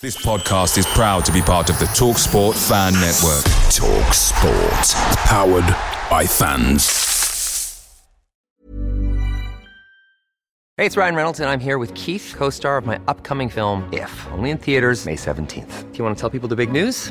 This podcast is proud to be part of the Talk Sport Fan Network. Talk Sport. Powered by fans. Hey, it's Ryan Reynolds, and I'm here with Keith, co star of my upcoming film, If, only in theaters, May 17th. Do you want to tell people the big news?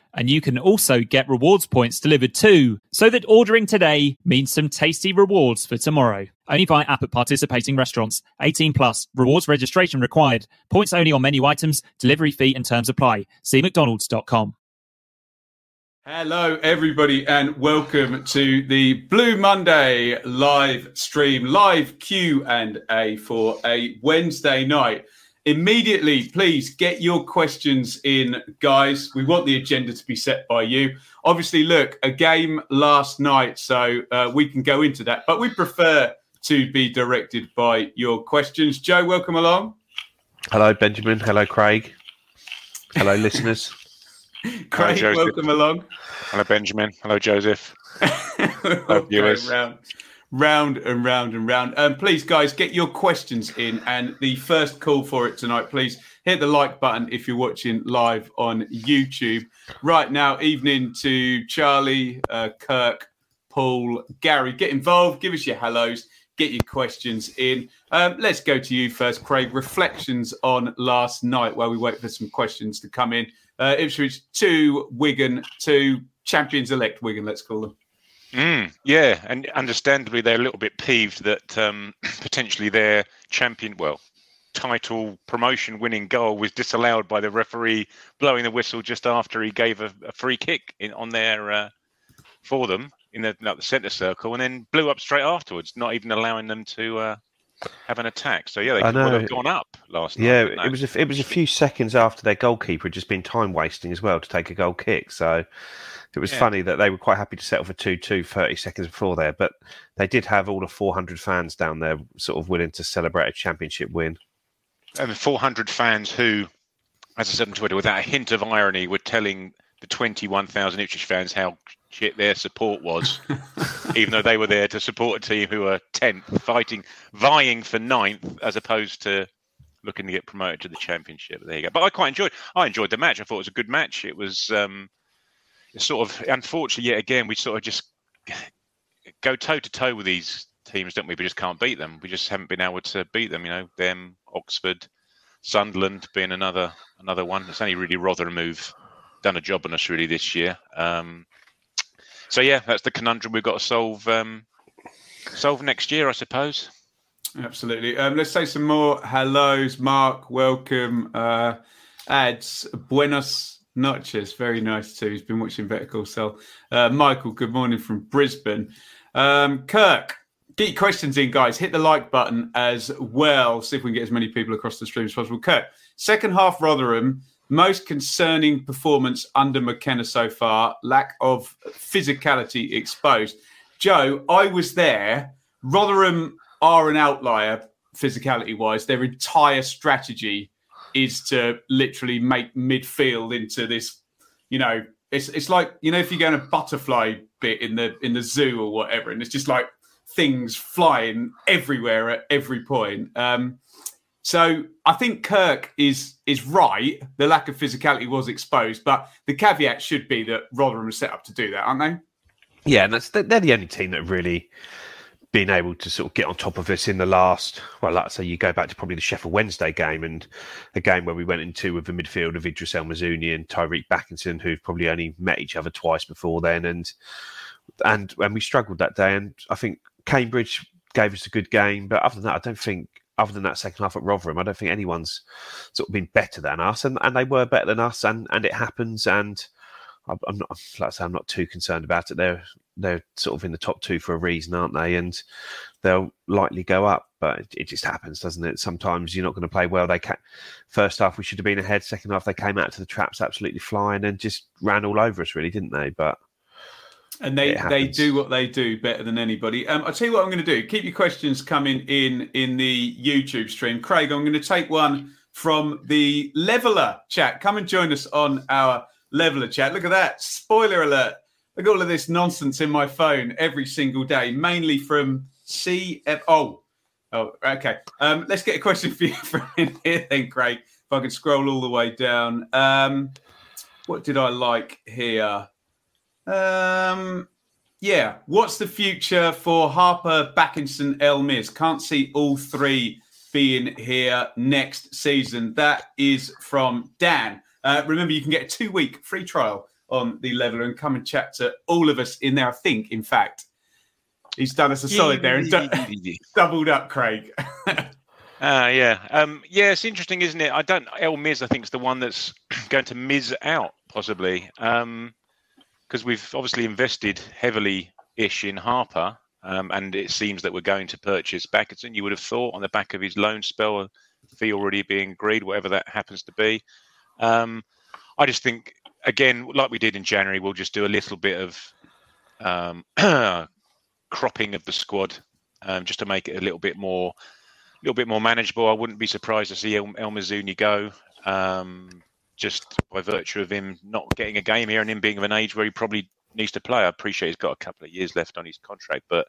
and you can also get rewards points delivered too, so that ordering today means some tasty rewards for tomorrow. Only by app at participating restaurants. 18 plus. Rewards registration required. Points only on menu items. Delivery fee and terms apply. See mcdonalds.com. Hello, everybody, and welcome to the Blue Monday live stream, live Q and A for a Wednesday night. Immediately, please get your questions in, guys. We want the agenda to be set by you. Obviously, look, a game last night, so uh, we can go into that, but we prefer to be directed by your questions. Joe, welcome along. Hello, Benjamin. Hello, Craig. Hello, listeners. Craig, Hello, welcome along. Hello, Benjamin. Hello, Joseph. Hello, viewers. round, round and round and round. Um, please, guys, get your questions in. And the first call for it tonight, please hit the like button if you're watching live on YouTube. Right now, evening to Charlie, uh, Kirk, Paul, Gary. Get involved. Give us your hellos. Get your questions in. Um, let's go to you first, Craig. Reflections on last night while we wait for some questions to come in. Uh, Ipswich 2, Wigan 2, champions elect Wigan, let's call them. Mm, yeah, and understandably, they're a little bit peeved that um, potentially their champion, well, title promotion winning goal was disallowed by the referee blowing the whistle just after he gave a, a free kick in, on their uh, for them in the, like the centre circle and then blew up straight afterwards, not even allowing them to uh, have an attack. So yeah, they could have gone up last night. Yeah, it was a, it was a few seconds after their goalkeeper had just been time wasting as well to take a goal kick. So it was Yeah. funny that they were quite happy to settle for 2 2 30 seconds before there. But they did have all the 400 fans down there sort of willing to celebrate a championship win. and 400 fans who, as I said on Twitter, without a hint of irony, were telling the 21,000 Ipswich fans how shit their support was, even though they were there to support a team who were 10th, fighting, vying for ninth, as opposed to looking to get promoted to the championship. There you go. But I quite enjoyed. I enjoyed the match. I thought it was a good match. It was um, sort of unfortunately yet again we sort of just go toe to toe with these teams, don't we? We just can't beat them. We just haven't been able to beat them. You know, them, Oxford, Sunderland being another another one. It's only really Rotherham who've done a job on us really this year. Um, so yeah, that's the conundrum we've got to solve um, solve next year, I suppose. Absolutely. Um, let's say some more hellos. Mark, welcome. Uh, ads, buenos noches. Very nice too. He's been watching Better Call Saul. Uh, Michael, good morning from Brisbane. Um, Kirk, get questions in, guys. Hit the like button as well. See if we can get as many people across the stream as possible. Kirk, second half Rotherham, most concerning performance under McKenna so far. Lack of physicality exposed. Joe, I was there. Rotherham are an outlier physicality wise. Their entire strategy is to literally make midfield into this, you know, it's it's like, you know, if you go on a butterfly bit in the in the zoo or whatever, and it's just like things flying everywhere at every point. Um, so I think Kirk is is right. The lack of physicality was exposed, but the caveat should be that Rotherham are set up to do that, aren't they? Yeah, and that's they're the only team that really been able to sort of get on top of us in the last. Well, like I say, you go back to probably the Sheffield Wednesday game and a game where we went into with the midfield of Idris El Mizouni and Tyreeq Bakinson, who've probably only met each other twice before then, and and and we struggled that day. And I think Cambridge gave us a good game, but other than that, I don't think other than that second half at Rotherham, I don't think anyone's sort of been better than us, and, and they were better than us, and, and it happens. And I'm, not, like I say, I'm not too concerned about it. They're they're sort of in the top two for a reason, aren't they? And they'll likely go up, but it, just happens, doesn't it? Sometimes you're not going to play well. They ca- first half we should have been ahead. Second half they came out to the traps absolutely flying and just ran all over us, really, didn't they? But and they they do what they do better than anybody. Um, I'll tell you what I'm going to do. Keep your questions coming in in the YouTube stream. Craig, I'm going to take one from the Leveler chat. Come and join us on our Leveler chat. Look at that. Spoiler alert. Look at all of this nonsense in my phone every single day, mainly from CF. Oh, oh, okay. Um, let's get a question for you from in here then, Craig. If I can scroll all the way down. Um, what did I like here? Um, yeah. What's the future for Harper, Bakinson, El Can't see all three being here next season. That is from Dan. Uh, remember, you can get a two week free trial on the leveler and come and chat to all of us in there. I think, in fact, he's done us a solid there and doubled up, Craig. uh, yeah, um, yeah, it's interesting, isn't it? I don't. El Miz, I think, is the one that's going to miz out possibly. Um, because we've obviously invested heavily ish in Harper, um, and it seems that we're going to purchase Bakinson. You would have thought on the back of his loan spell, fee already being agreed, whatever that happens to be. Um, I just think, again, like we did in January, we'll just do a little bit of um, cropping of the squad um, just to make it a little bit more, a little bit more manageable. I wouldn't be surprised to see El, El Mizouni go. Um, just by virtue of him not getting a game here and him being of an age where he probably needs to play. I appreciate he's got a couple of years left on his contract, but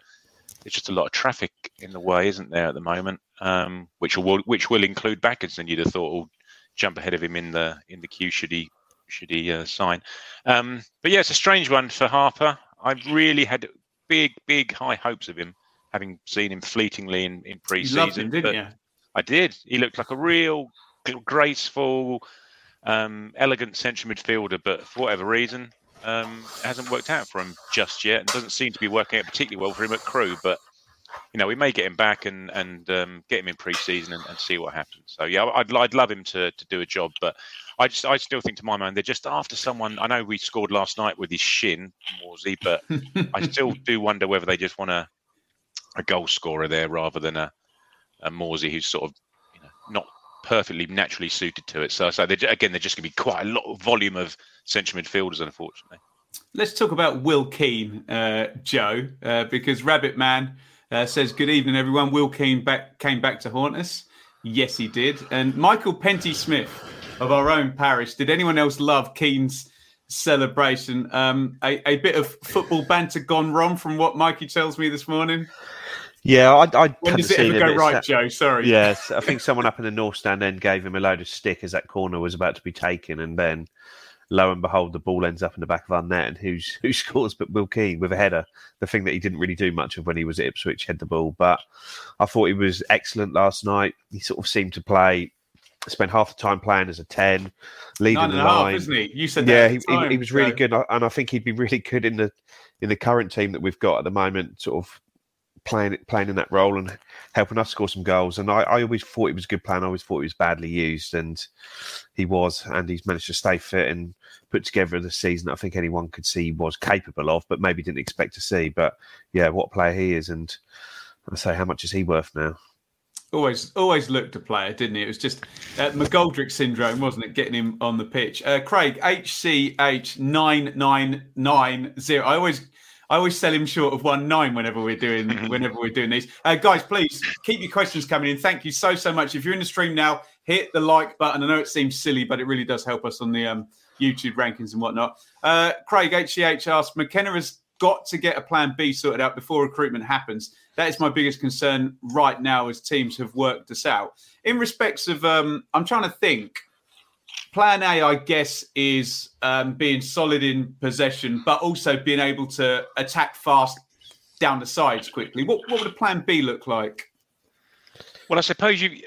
there's just a lot of traffic in the way, isn't there, at the moment? Um, which will which will include Bakinson. You'd have thought jump ahead of him in the in the queue should he should he uh, sign. Um, but yeah, it's a strange one for Harper. I really had big big high hopes of him, having seen him fleetingly in in pre-season. Him, didn't you? I did. He looked like a real graceful um, elegant central midfielder, but for whatever reason, um, hasn't worked out for him just yet, and doesn't seem to be working out particularly well for him at Crewe. But you know, we may get him back and and um, get him in pre-season and, and, see what happens. So yeah, I'd I'd love him to to do a job, but I just I still think to my mind they're just after someone. I know we scored last night with his shin, Morsy, but I still do wonder whether they just want a a goal scorer there rather than a a Morsy who's sort of you know not perfectly naturally suited to it. So, so they're, again, they're just going to be quite a lot of volume of central midfielders, unfortunately. Let's talk about Will Keane, uh, Joe, uh, because Rabbit Man uh, says, "Good evening, everyone." Will Keane back came back to haunt us. Yes, he did. And Michael Penty Smith of our own parish. Did anyone else love Keane's celebration? Um, a, a bit of football banter gone wrong from what Mikey tells me this morning. Yeah, I, I when does it ever go right, Joe? Sorry. Yes, I think someone up in the north stand then gave him a load of stick as that corner was about to be taken, and then lo and behold, the ball ends up in the back of our net, and who's who scores but Will Keane with a header, the thing that he didn't really do much of when he was at Ipswich, had the ball. But I thought he was excellent last night. He sort of seemed to play. Spent half the time playing as a ten, leading Nine the and line. Half, isn't he? You said yeah, he, he, he, was really good, and I think he'd be really good in the in the current team that we've got at the moment. Sort of playing playing in that role and helping us score some goals. And I, I always thought it was a good plan. I always thought he was badly used, and he was. And he's managed to stay fit and put together the season I think anyone could see he was capable of, but maybe didn't expect to see. But yeah, what player he is, and I say, how much is he worth now? Always, always looked a player, didn't he? It was just uh, McGoldrick syndrome, wasn't it? Getting him on the pitch. Uh, Craig HCH nine nine nine zero. I always I always sell him short of one nine whenever we're doing whenever we're doing these. Uh, guys, please keep your questions coming in. Thank you so so much. If you're in the stream now, hit the like button. I know it seems silly, but it really does help us on the um, YouTube rankings and whatnot. Uh, Craig HCH asked, McKenna has got to get a plan B sorted out before recruitment happens. That is my biggest concern right now as teams have worked us out. In respects of, um, I'm trying to think plan A, I guess, is um, being solid in possession, but also being able to attack fast down the sides quickly. What, what would a plan B look like? Well, I suppose you.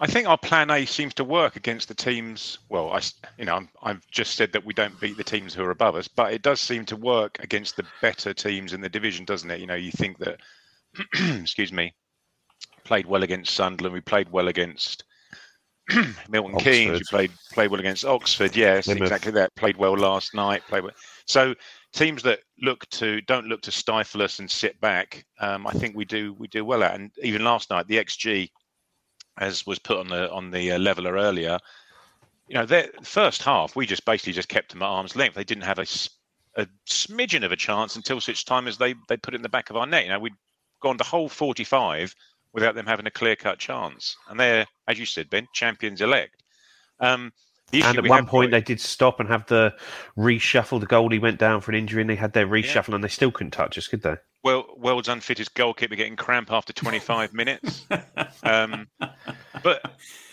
I think our plan A seems to work against the teams. Well, I, you know, i have just said that we don't beat the teams who are above us, but it does seem to work against the better teams in the division, doesn't it? You know, you think that, excuse me, played well against Sunderland. We played well against Milton Keynes. We Oxford. played played well against Oxford. Yes, Plymouth. exactly that. Played well last night. Played well. So teams that look to don't look to stifle us and sit back, um, I think we do we do well at. And even last night, the XG, as was put on the on the uh, leveler earlier, you know, their first half we just basically just kept them at arm's length. They didn't have a smidgen of a chance until such time as they they put it in the back of our net. You know, we'd gone the whole forty five without them having a clear cut chance, and they're, as you said, Ben, champions elect. Um, the issue And at one point, they did stop and have the reshuffle. The goalie went down for an injury, and they had their reshuffle, and they still couldn't touch us, could they? well, world's unfittest goalkeeper getting cramp after 25 minutes. Um, but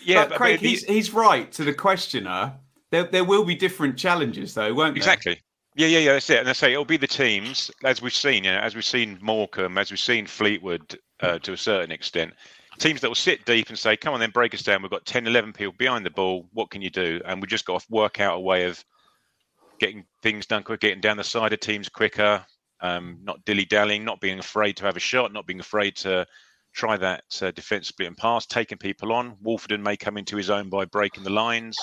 yeah, but but- Craig, but the- he's, he's right to the questioner. There, there will be different challenges, though, won't there? exactly. Yeah, yeah, yeah. That's it. And I say it'll be the teams as we've seen. You know, as we've seen Morecambe, as we've seen Fleetwood uh, to a certain extent. Teams that will sit deep and say, "Come on, then break us down. We've got 10, 11 people behind the ball. What can you do?" And we've just got to work out a way of getting things done quicker, getting down the side of teams quicker, um, not dilly dallying, not being afraid to have a shot, not being afraid to try that uh, defence split and pass, taking people on. Woolfenden may come into his own by breaking the lines.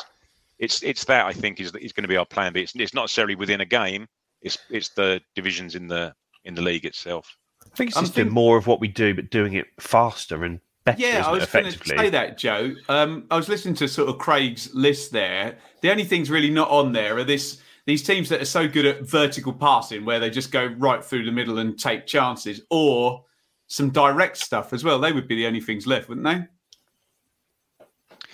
It's it's that I think is is going to be our plan. But it's it's not necessarily within a game. It's it's the divisions in the in the league itself. I think it's just doing think- more of what we do, but doing it faster and better, Yeah, isn't I was going to say that, Joe. Um, I was listening to sort of Craig's list there. The only things really not on there are this these teams that are so good at vertical passing, where they just go right through the middle and take chances, or some direct stuff as well. They would be the only things left, wouldn't they?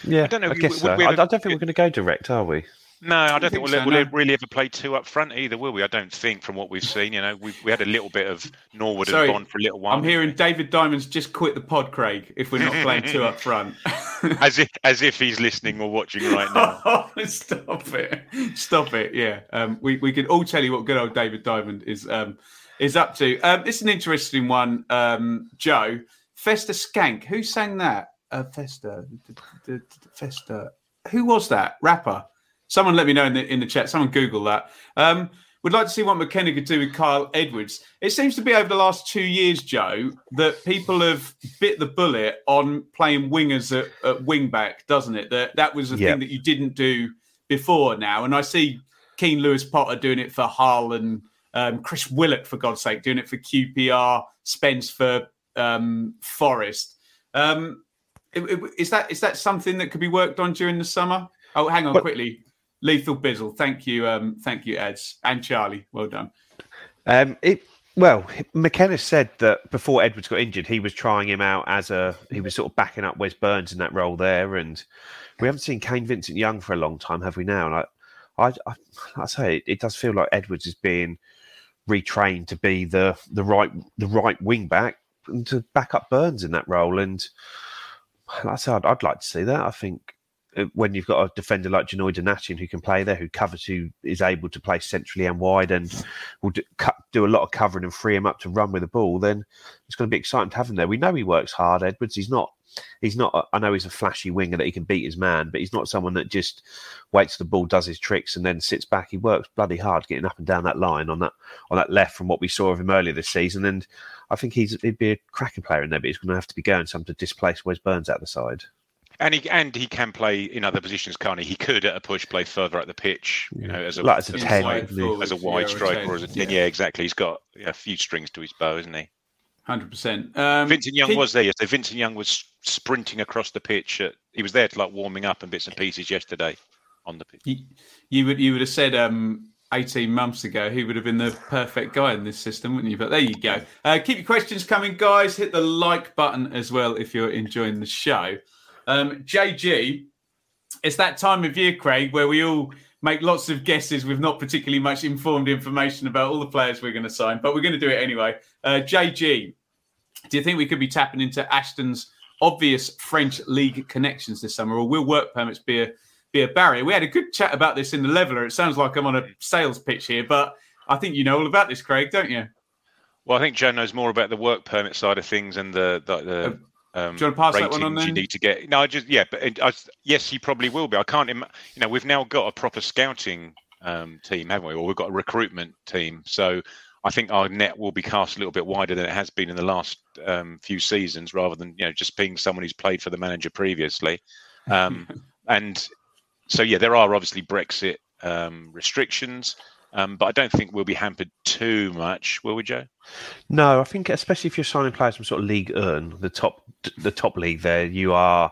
Yeah, I don't know, I guess would so. we I, I don't think we're going to go direct, are we? No, I don't think think, we'll, so, we'll no. really ever play two up front either, will we? I don't think from what we've seen. You know, we we had a little bit of Norwood Sorry, and Bond for a little while. I'm hearing David Diamond's just quit the pod, Craig. If we're not playing two up front. as if as if he's listening or watching right now. Stop it! Stop it! Yeah, um, we we can all tell you what good old David Diamond is um, is up to. Um, this is an interesting one, um, Joe. Fester Skank. Who sang that? Uh, Festa. Festa. Who was that rapper? Someone let me know in the in the chat. Someone Google that. Um, would like to see what McKenna could do with Kyle Edwards. It seems to be over the last two years, Joe, that people have bit the bullet on playing wingers at, at wing back, doesn't it? That that was a Yeah. thing that you didn't do before now. And I see Keane Lewis Potter doing it for Hull and um, Chris Willock, for God's sake, doing it for QPR, Spence for um, Forest. Um, is that is that something that could be worked on during the summer? Oh, hang on Well- quickly. Lethal Bizzle, thank you, um, thank you, Eds and Charlie. Well done. Um, it well, McKenna said that before Edwards got injured, he was trying him out as a he was sort of backing up Wes Burns in that role there, and we haven't seen Kane Vincent Young for a long time, have we? Now, and I, I, I, I say it, it does feel like Edwards is being retrained to be the the right the right wing back and to back up Burns in that role, and like I said, I'd, I'd like to see that. I think Uh, when you've got a defender like Janoi Donacien who can play there, who covers, who is able to play centrally and wide, and will do, do a lot of covering and free him up to run with the ball, then it's going to be exciting to have him there. We know he works hard, Edwards. He's not. He's not. I know he's a flashy winger that he can beat his man, but he's not someone that just waits the ball, does his tricks, and then sits back. He works bloody hard getting up and down that line on that on that left from what we saw of him earlier this season. And I think he's he'd be a cracking player in there, but he's going to have to be going some to displace Wes Burns out the side. And he and he can play in other positions, can't he? He could at a push play further up the pitch, you know, as a Like as a Inside 10, forward. really. as a Yeah, wide or a striker 10, or as a ten. yeah. Yeah. exactly. He's got a few strings to his bow, isn't he? Hundred percent. Um, Vincent Young can- was there yesterday. Vincent Young was sprinting across the pitch. At, he was there to like warming up and bits and pieces yesterday on the pitch. You, you would you would have said um, 18 months ago he would have been the perfect guy in this system, wouldn't you? But there you go. Uh, keep your questions coming, guys. Hit the like button as well if you're enjoying the show. Um, JG, it's that time of year, Craig, where we all make lots of guesses with not particularly much informed information about all the players we're going to sign, but we're going to do it anyway. Uh, JG, do you think we could be tapping into Ashton's obvious French league connections this summer, or will work permits be a be a barrier? We had a good chat about this in the leveler. It sounds like I'm on a sales pitch here, but I think you know all about this, Craig, don't you? Well, I think Joe knows more about the work permit side of things and the the. the um, do you wanna pass that one on you need to get? No, I just yeah, but it, I, yes, he probably will be. I can't. Im- you know, we've now got a proper scouting um, team, haven't we? Or we've got a recruitment team. So I think our net will be cast a little bit wider than it has been in the last um, few seasons, rather than you know just being someone who's played for the manager previously. Um, and so yeah, there are obviously Brexit um, restrictions, um, but I don't think we'll be hampered too much, will we, Joe? No, I think especially if you're signing players from sort of League Earn, the top the top league there, you are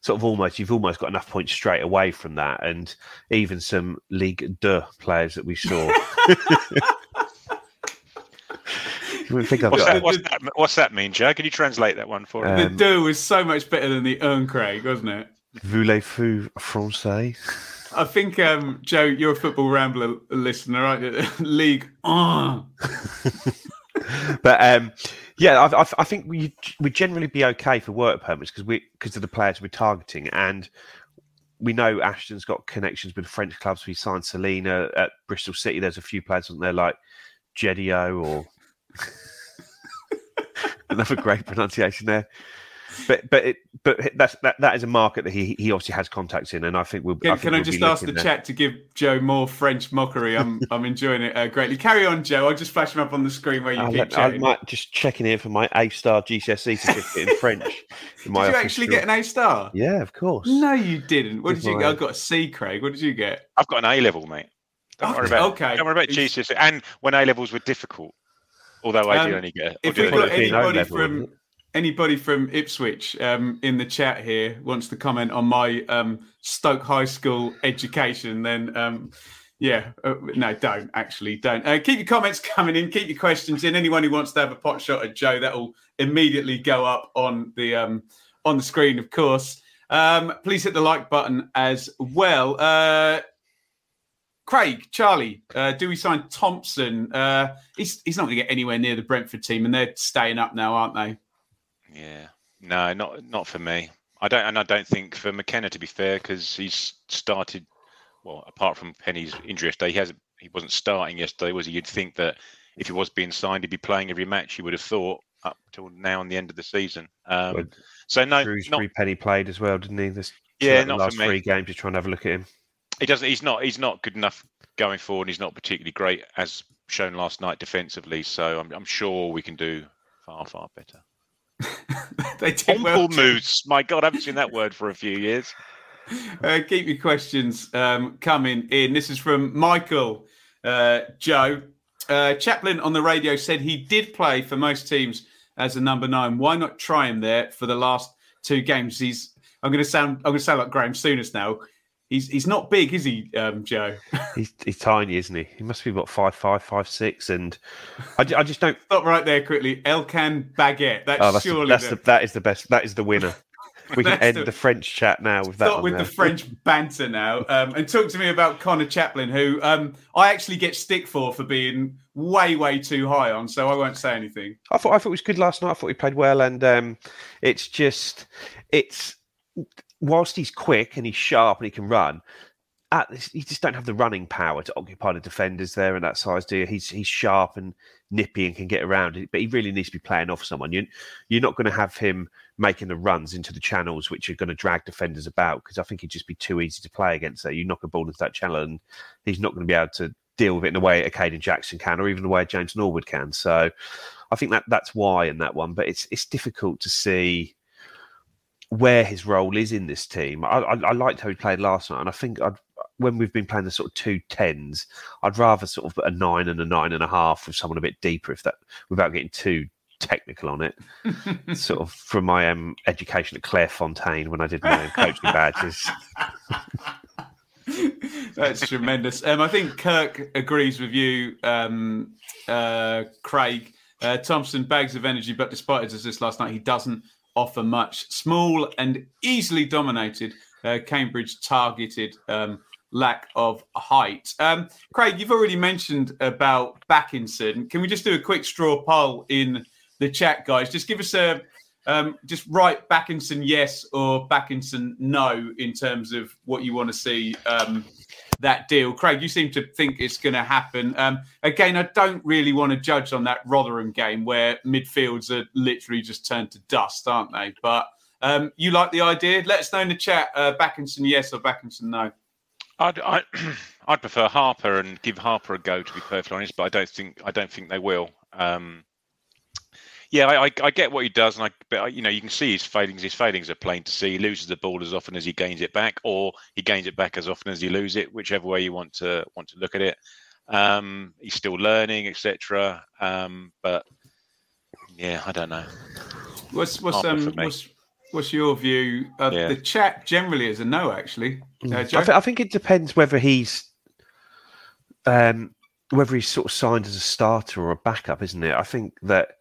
sort of almost you've almost got enough points straight away from that, and even some League De players that we saw. what's, that, what's, that, what's, that, mean, Joe? Can you translate that one for um, The do was so much better than the earn, Craig, wasn't it? Voulez-vous français? I think, um, Joe, you're a football rambler listener, right? League. Oh. but um, yeah, I, I, I think we would generally be okay for work permits because we because of the players we're targeting, and we know Ashton's got connections with French clubs. We signed Selena at Bristol City. There's a few players on there like Jedio or another great pronunciation there but but it, but that's that, that is a market that he he obviously has contacts in, and I think we'll. Can I, think can we'll I just ask the there. chat to give Joe more French mockery? I'm I'm enjoying it uh, greatly. Carry on, Joe. I'll just flash him up on the screen where you I'll keep let, I might just checking here for my A star GCSE certificate in French. did you actually get an A star? Yeah, of course. No, you didn't. What did you get? I got a C, Craig. What did you get? I've got an A level, mate. Don't okay. worry about okay. Don't worry about GCSE. And when A levels were difficult, although I um, did only get. If we've got anybody from anybody from Ipswich um, in the chat here wants to comment on my um, Stoke High School education, then um, yeah, uh, no, don't actually don't. Uh, keep your comments coming in. Keep your questions in. Anyone who wants to have a pot shot at Joe, that will immediately go up on the um, on the screen, of course. Um, please hit the like button as well. Uh, Craig, Charlie, uh, do we sign Thompson? Uh, he's he's not going to get anywhere near the Brentford team, and they're staying up now, aren't they? Yeah, no, not not for me. I don't, and I don't think for McKenna to be fair, because he's started. Well, apart from Penny's injury yesterday, he hasn't. He wasn't starting yesterday, was he? You'd think that if he was being signed, he'd be playing every match. You would have thought up till now and the end of the season. Um, well, so no, Shrewsbury not, Penny played as well, didn't he? This yeah, not last for me. three games. Just trying to have a look at him. He doesn't. He's not. He's not good enough going forward. He's not particularly great as shown last night defensively. So I'm, I'm sure we can do far far better. they did well moves. My God, I haven't seen that word for a few years. Uh, keep your questions um, coming in. This is from Michael uh, Joe. Uh, Chaplin on the radio said he did play for most teams as a number nine. Why not try him there for the last two games? He's. I'm going to sound. I'm going to sound like Graham Souness now. He's he's not big, is he, um, Joe? he's he's tiny, isn't he? He must be about five five, five six, and I, I just don't stop right there quickly. Elkan Baguette. That's, oh, that's surely the, that's the... the, that is the best. That is the winner. We can end the... French chat now with that. Stop with there. the French banter now, um, and talk to me about Conor Chaplin, who um, I actually get stick for for being way way too high on. So I won't say anything. I thought I thought it was good last night. I thought he played well, and um, it's just it's whilst he's quick and he's sharp and he can run, at this, he just don't have the running power to occupy the defenders there in that size. Do you? He's he's sharp and nippy and can get around, it, but he really needs to be playing off someone. You you're not going to have him making the runs into the channels which are going to drag defenders about because I think he'd just be too easy to play against. There, you knock a ball into that channel and he's not going to be able to deal with it in the way a Kayden Jackson can, or even the way James Norwood can. So I think that that's why in that one. But it's it's difficult to see where his role is in this team. I, I, I, liked how he played last night, and I think I'd, when we've been playing the sort of two tens, I'd rather sort of put a nine and a nine and a half with someone a bit deeper, if that without getting too technical on it. sort of from my um, education at Clairefontaine when I did my coaching badges. That's tremendous. Um, I think Kirk agrees with you, um, uh, Craig. Uh, Thompson bags of energy, but despite his assist last night, he doesn't offer much. Small and easily dominated. Uh, Cambridge targeted um, lack of height. Um, Craig, you've already mentioned about Bakinson. Can we just do a quick straw poll in the chat, guys? Just give us a um, just write Bakinson yes or Bakinson no in terms of what you want to see um, that deal. Craig, you seem to think it's going to happen. Um, again, I don't really want to judge on that Rotherham game where midfields are literally just turned to dust, aren't they? But um, you like the idea? Let us know in the chat. Uh, Bakinson, yes or Bakinson, no. I'd, I, I'd prefer Harper and give Harper a go, to be perfectly honest. But I don't think I don't think they will. Um, yeah, I, I, I get what he does, and I, but you know, you can see his failings. His failings are plain to see. He loses the ball as often as he gains it back, or he gains it back as often as he loses it, whichever way you want to want to look at it. Um, he's still learning, etc. Um, but yeah, I don't know. What's what's um what's what's your view? Uh, Yeah. The chat generally is a no, actually. Uh, I, th- I think it depends whether he's um, whether he's sort of signed as a starter or a backup, isn't it? I think that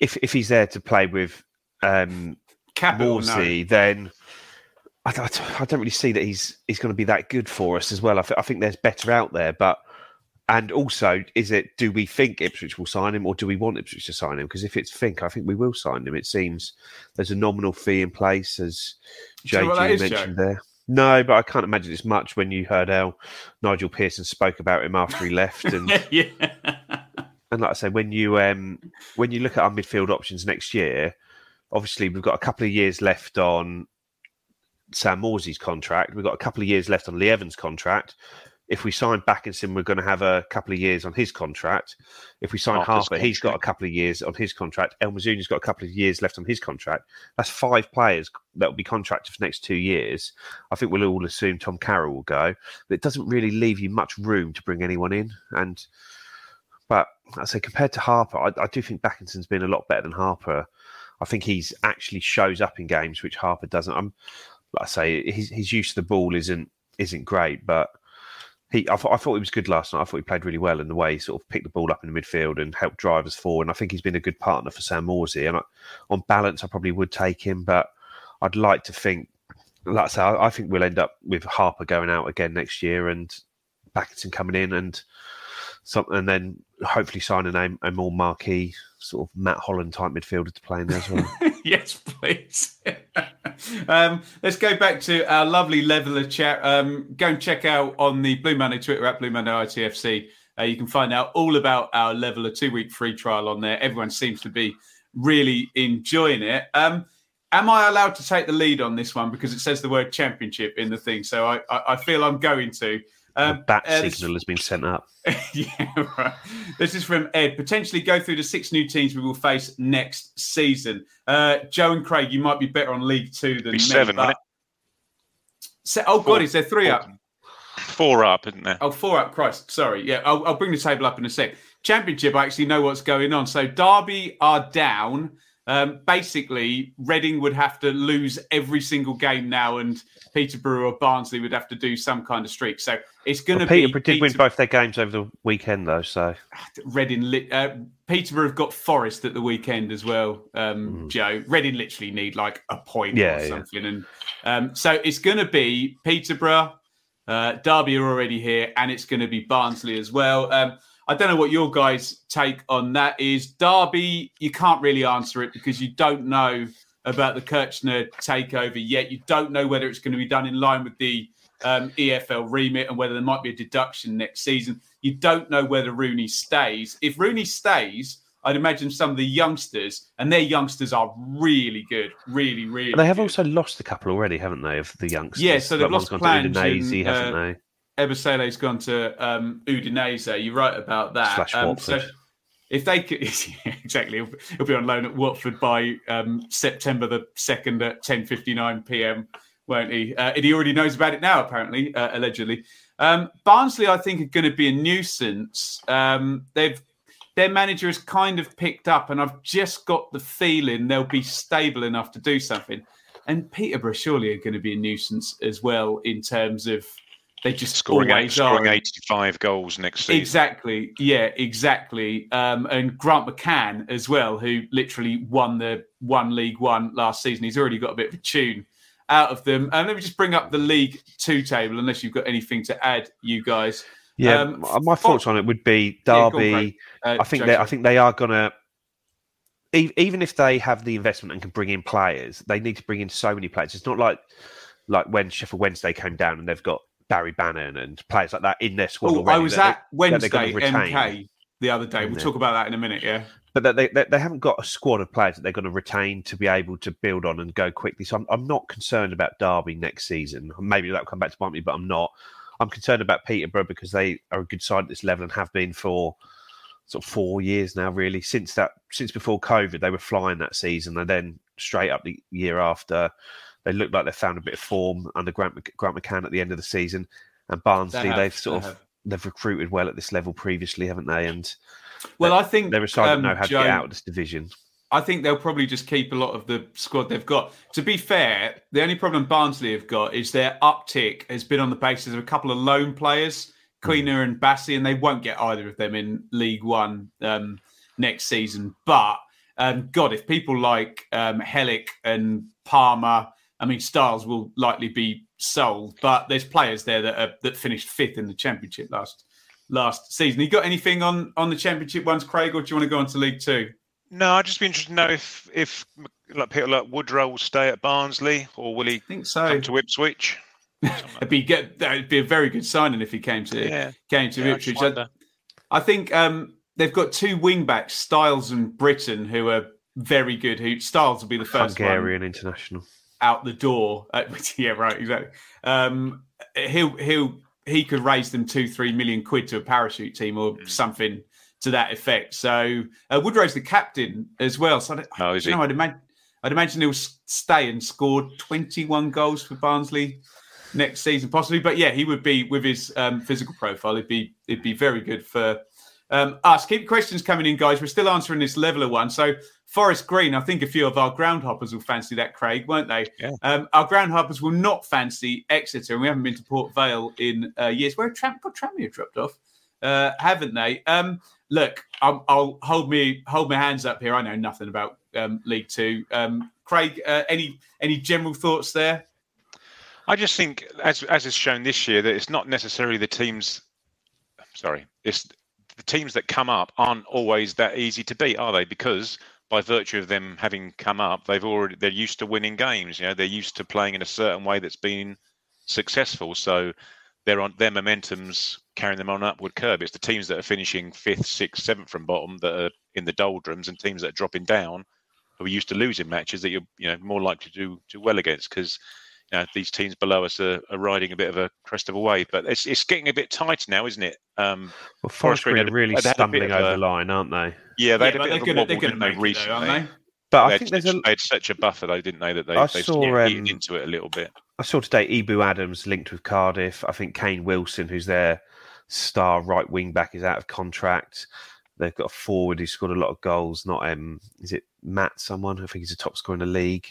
if if he's there to play with um, Capital, no. Then I, don't- I don't really see that he's he's going to be that good for us as well. I, th- I think there's better out there, but and also, is it do we think Ipswich will sign him or do we want Ipswich to sign him? Because if it's think, I think we will sign him. It seems there's a nominal fee in place, as Do you know what that JG Joe? mentioned there. No, but I can't imagine it's much when you heard how Nigel Pearson spoke about him after he left, and yeah. And like I say, when you um when you look at our midfield options next year, obviously we've got a couple of years left on Sam Morsy's contract. We've got a couple of years left on Lee Evans' contract. If we sign Bakinson, we're going to have a couple of years on his contract. If we sign Harper's Harper, he's got a couple of years on his contract. El Mizouni's got a couple of years left on his contract. That's five players that will be contracted for the next two years. I think we'll all assume Tom Carroll will go, but it doesn't really leave you much room to bring anyone in. And I say compared to Harper, I, I do think Bakinson's been a lot better than Harper. I think he's actually shows up in games which Harper doesn't. I'm like I say his his use of the ball isn't isn't great, but he I, thought I thought he was good last night. I thought he played really well in the way he sort of picked the ball up in the midfield and helped drive us forward. And I think he's been a good partner for Sam Morsy. And I, on balance, I probably would take him, but I'd like to think, like I say, I, I think we'll end up with Harper going out again next year and Bakinson coming in and some, and then hopefully signing a, a more marquee sort of Matt Holland type midfielder to play in there as well. yes, please. um, let's go back to our lovely leveler chat. Um, go and check out on the Blue Monday Twitter at Blue Monday ITFC. Uh, you can find out all about our leveler two week free trial on there. Everyone seems to be really enjoying it. Um, am I allowed to take the lead on this one because it says the word championship in the thing? So I, I, I feel I'm going to. A Um, bat uh, this- signal has been sent up. yeah, right. This is from Ed. Potentially go through the six new teams we will face next season. Uh, Joe and Craig, you might be better on League Two than Be me. seven, but- wouldn't Se- oh God, is there three up? Four up, isn't there? Oh, four up. Christ, sorry. Yeah, I'll, I'll bring the table up in a sec. Championship, I actually know what's going on. So Derby are down. Um, basically, Reading would have to lose every single game now, and Peterborough or Barnsley would have to do some kind of streak. So it's going to Well, be Peter did win both their games over the weekend, though. So Reading, li- uh, Peterborough have got Forest at the weekend as well. Um, Joe, Reading literally need like a point Mm. Yeah, or yeah. something, and um, so it's going to be Peterborough. Uh, Derby are already here, and it's going to be Barnsley as well. Um, I don't know what your guys' take on that is. Derby, you can't really answer it because you don't know about the Kirchner takeover yet. You don't know whether it's going to be done in line with the um, EFL remit and whether there might be a deduction next season. You don't know whether Rooney stays. If Rooney stays, I'd imagine some of the youngsters, and their youngsters are really good, really, really. But they have good. also lost a couple already, haven't they? Of the youngsters. Yeah, so they've lost one's gone to Plange Udinese, and, haven't uh, they? Ebosele's gone to um, Udinese. You're right about that. Slash Um, Watford. so if they could, yeah, exactly, he'll, he'll be on loan at Watford by um, September the second at 10:59 p.m. Won't he? Uh, and he already knows about it now, apparently, uh, allegedly. Um, Barnsley, I think, are going to be a nuisance. Um, they've their manager has kind of picked up, and I've just got the feeling they'll be stable enough to do something. And Peterborough surely are going to be a nuisance as well in terms of they just Scoring, eight, scoring are. 85 goals next season. Exactly. Yeah, exactly. Um, and Grant McCann as well, who literally won the one League One last season. He's already got a bit of a tune out of them. And let me just bring up the League Two table, unless you've got anything to add, you guys. Yeah, Um, m- my thoughts on it would be Yeah, on, Derby. Uh, I think they, I think they are gonna. e- Even if they have the investment and can bring in players, they need to bring in so many players. It's not like like when Sheffield Wednesday came down and they've got Barry Bannan and players like that in their squad Oh. I was that at they- Wednesday. MK the other day. We'll Yeah. talk about that in a minute. Yeah. but they, they they haven't got a squad of players that they're going to retain to be able to build on and go quickly. So I'm, I'm not concerned about Derby next season. Maybe that'll come back to bite me, but I'm not. I'm concerned about Peterborough because they are a good side at this level and have been for sort of four years now, really. Since that, since before COVID, they were flying that season, and then straight up the year after, they look like they've found a bit of form under Grant, Grant McCann at the end of the season. And Barnsley, They have, they've sort they of have. they've recruited well at this level previously, haven't they? And Well, I think they're a side um, that know how to Joe, get out of this division. I think they'll probably just keep a lot of the squad they've got. To be fair, the only problem Barnsley have got is their uptick has been on the basis of a couple of loan players, Quina and Bassi, and they won't get either of them in League One um, next season. But um, God, if people like um, Helik and Palmer, I mean, Styles will likely be sold. But there's players there that are, that finished fifth in the Championship last last season. You got anything on on the Championship ones, Craig, or do you want to go on to League Two? No, I'd just be interested to know if if like people like Woodrow will stay at Barnsley or will he think so. come to Ipswich? It'd be good. That'd be a very good signing if he came to Yeah. came to Yeah, I Ipswich. I, wonder. I think um, they've got two wing backs, Styles and Brittain, who are very good. Who Styles will be the first one Hungarian international. Out the door. Yeah, right, exactly. Um, he'll he'll he could raise them two three million quid to a parachute team or Mm. something to that effect. So uh, Woodrow's the captain as well. So Oh, is he? know, I'd imagine I'd imagine he'll stay and score twenty one goals for Barnsley next season possibly. But yeah, he would be with his um, physical profile. It'd be it'd be very good for um, us. Keep questions coming in, guys. We're still answering this leveler one. So Forest Green, I think a few of our groundhoppers will fancy that, Craig, won't they? Yeah. Um, our groundhoppers will not fancy Exeter, and we haven't been to Port Vale in uh, years. Where Tram, Tranmere dropped off, uh, haven't they? Um, look, I'll, I'll hold me hold my hands up here. I know nothing about um, League Two. Um, Craig, uh, any any general thoughts there? I just think, as as is shown this year, that it's not necessarily the teams. Sorry, it's the teams that come up aren't always that easy to beat, are they? Because by virtue of them having come up, they've already they're used to winning games. You know, they're used to playing in a certain way that's been successful. So they're on their momentum's carrying them on an upward curve. It's the teams that are finishing fifth, sixth, seventh from bottom that are in the doldrums, and teams that are dropping down who are used to losing matches that you're you know more likely to do do well against because you know, these teams below us are, are riding a bit of a crest of a wave. But it's it's getting a bit tight now, isn't it? Um, Well, Forest Green are really they had stumbling of over the line, aren't they? yeah, they Yeah, had a but bit they're of a gonna- wobble, they're gonna didn't they, make it though, recently? aren't they? But they, I think had, there's a. they had such a buffer, though, didn't they? That they I they saw, yeah, eaten um, into it a little bit. I saw today Ebou Adams linked with Cardiff. I think Kane Wilson, who's their star right wing back, is out of contract. They've got a forward who scored a lot of goals. Not um, is it Matt? Someone I think he's a top scorer in the league.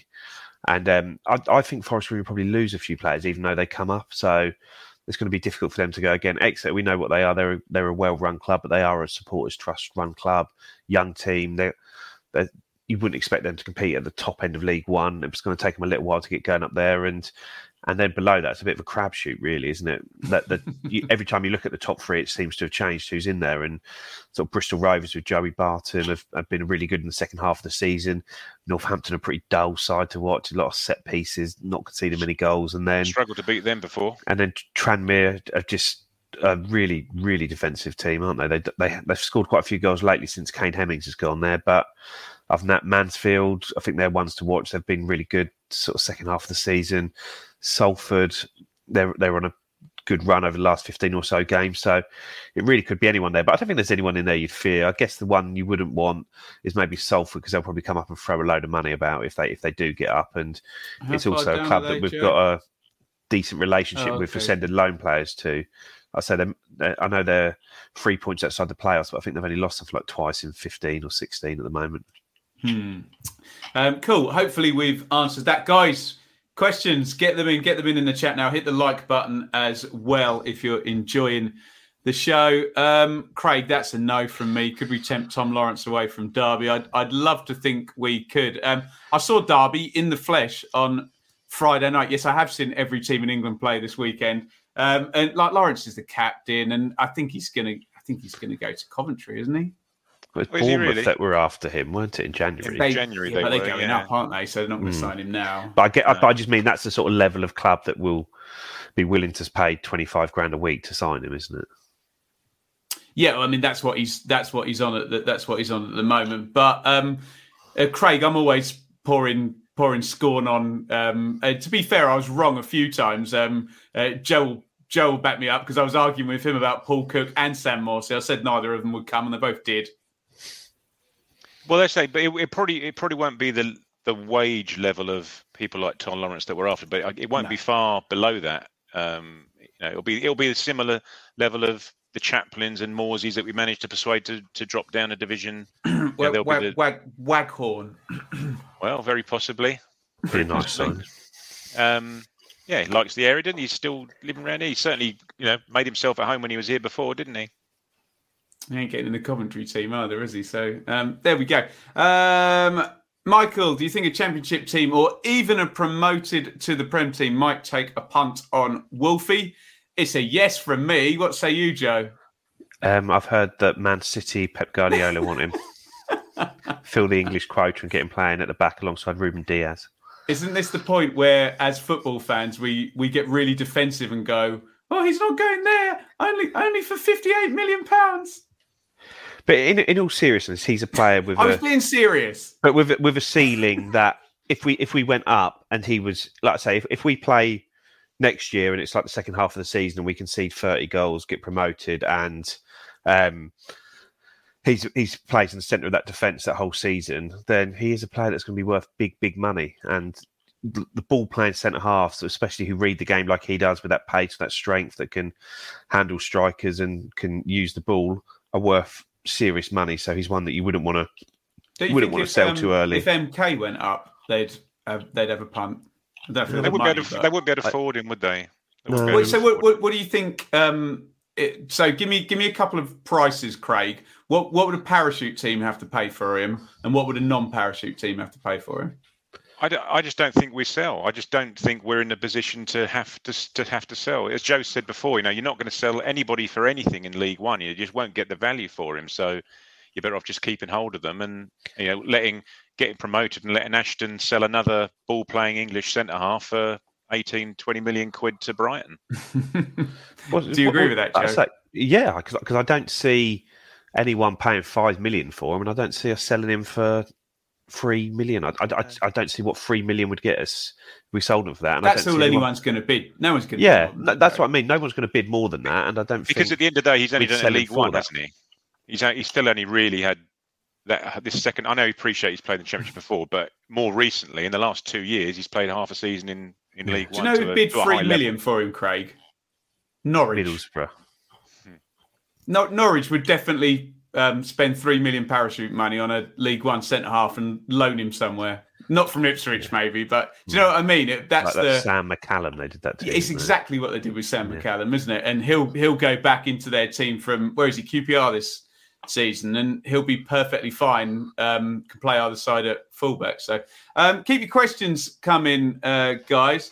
And um, I, I think Forest Green will probably lose a few players, even though they come up. So it's going to be difficult for them to go again. Exeter, we know what they are. They're they're a well run club, but they are a supporters trust run club, young team. They they you wouldn't expect them to compete at the top end of League One. It's going to take them a little while to get going up there, and and then below that, it's a bit of a crapshoot, really, isn't it? That that you, every time you look at the top three, it seems to have changed who's in there. And sort of Bristol Rovers with Joey Barton have, have been really good in the second half of the season. Northampton are a pretty dull side to watch, a lot of set pieces, not conceding many goals, and then Struggled to beat them before. and then Tranmere are just a really, really defensive team, aren't they? They, they they've scored quite a few goals lately since Kane Hemmings has gone there, but other than that, Mansfield, I think they're ones to watch. They've been really good, sort of second half of the season. Salford, they're they're on a good run over the last fifteen or so games, so it really could be anyone there. But I don't think there's anyone in there you'd fear. I guess the one you wouldn't want is maybe Salford because they'll probably come up and throw a load of money about if they if they do get up, and How it's also a club that we've Joe? got a decent relationship Oh, with for sending loan players to. I say them. Um, uh, I know they're three points outside the playoffs, but I think they've only lost them for like twice in fifteen or sixteen at the moment. Hmm. Um, cool. Hopefully, we've answered that, guys. Questions? Get them in. Get them in in the chat now. Hit the like button as well if you're enjoying the show. Um, Craig, that's a no from me. Could we tempt Tom Lawrence away from Derby? I'd, I'd love to think we could. Um, I saw Derby in the flesh on Friday night. Yes, I have seen every team in England play this weekend. Um, and like Lawrence is the captain, and I think he's gonna. I think he's gonna go to Coventry, isn't he? It was Oh, Bournemouth really? that were after him, weren't it, in January? They- January yeah, they but they're were, going yeah. up, aren't they? So they're not going to Hmm. sign him now. But I get, but I just mean that's the sort of level of club that will be willing to pay twenty five grand a week to sign him, isn't it? Yeah, well, I mean that's what he's that's what he's on at the, that's what he's on at the moment. But um, uh, Craig, I'm always pouring pouring scorn on. Um, uh, to be fair, I was wrong a few times. Um, uh, Joe will Joe will me up because I was arguing with him about Paul Cook and Sam Morsy. I said neither of them would come, and they both did. Well, let's say, but it, it probably it probably won't be the the wage level of people like Tom Lawrence that we're after, but it won't No. be far below that. Um, you know, it'll be it'll be a similar level of the Chaplins and Morsys that we managed to persuade to, to drop down a division. Yeah, Well, they'll be wag, the- wag, Waghorn. Well, very possibly. Pretty nice sign. Um, yeah, he likes the area, didn't he? He's still living around here. He certainly, you know, made himself at home when he was here before, didn't he? He ain't getting in the Coventry team either, is he? So um, there we go. Um, Michael, do you think a championship team or even a promoted to the Prem team might take a punt on Wolfie? It's a yes from me. What say you, Joe? Um, I've heard that Man City, Pep Guardiola want him. Fill the English quota and get him playing at the back alongside Rúben Dias. Isn't this the point where, as football fans, we we get really defensive and go, "Oh, he's not going there. Only only for fifty-eight million pounds." But in, in all seriousness, he's a player with I was a being serious. but with a- with a ceiling that if we if we went up and he was like I say if, if we play next year and it's like the second half of the season and we concede 30 goals get promoted and um he's he's plays in the centre of that defence that whole season then he is a player that's going to be worth big big money and the the ball playing centre halves, especially who read the game like he does with that pace, that strength that can handle strikers and can use the ball, are worth serious money. So he's one that you wouldn't want to You wouldn't want to sell um, too early. If MK went up, they'd have, they'd have a punt. I don't know if They they've wouldn't, be money, to, they wouldn't be able to afford him, would they? They No. Wait, so what, what, what do you think? Um, it, so give me give me a couple of prices, Craig. What what would a parachute team have to pay for him, and what would a non-parachute team have to pay for him? I, I just don't think we sell. I just don't think we're in a position to have to to have to sell. As Joe said before, you know, you're not going to sell anybody for anything in League One. You just won't get the value for him. So you're better off just keeping hold of them and you know letting getting promoted and letting Ashton sell another ball playing English centre half for 18, 20 million quid to Brighton. Do you what- agree with that, I Joe? say- yeah, because I don't see anyone paying five million for him, and I don't see us selling him for three million. I, I, I, I don't see what three million would get us we sold him for that. And I That's don't all see anyone- anyone's going to bid. No one's going to. Yeah, th- that's what I mean. No one's going to bid more than that, and I don't Because think at the end of the day, he's only done it sell in him League One, that. hasn't he? He's he's still only really had that this second. I know he appreciate he's played the Championship before, but more recently, in the last two years, he's played half a season in in League Do you One. know to who a- bid to a three level. for him, Craig? Norwich. Middlesbrough. Hmm. No, Norwich would definitely um, spend three million parachute money on a League One centre half and loan him somewhere. Not from Ipswich, maybe, but do you know what I mean? It, that's like the. that Sam McCallum, they did that. To Yeah, him, it's exactly what they did with Sam McCallum, isn't it? And he'll he'll go back into their team from where is he QPR this season, and he'll be perfectly fine. Um, can play either side at fullback. So um, keep your questions coming, uh, guys.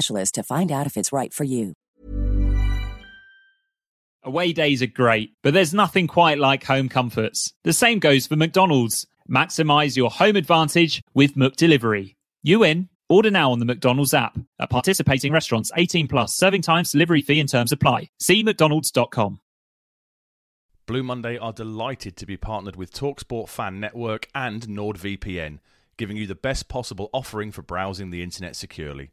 to find out if it's right for you. Away days are great, but there's nothing quite like home comforts. The same goes for McDonald's. Maximize your home advantage with McDelivery. You in? Order now on the McDonald's app. At participating restaurants, 18 plus, serving times, delivery fee and terms apply. See McDonald's.com. Blue Monday are delighted to be partnered with Talksport Fan Network and NordVPN, giving you the best possible offering for browsing the internet securely.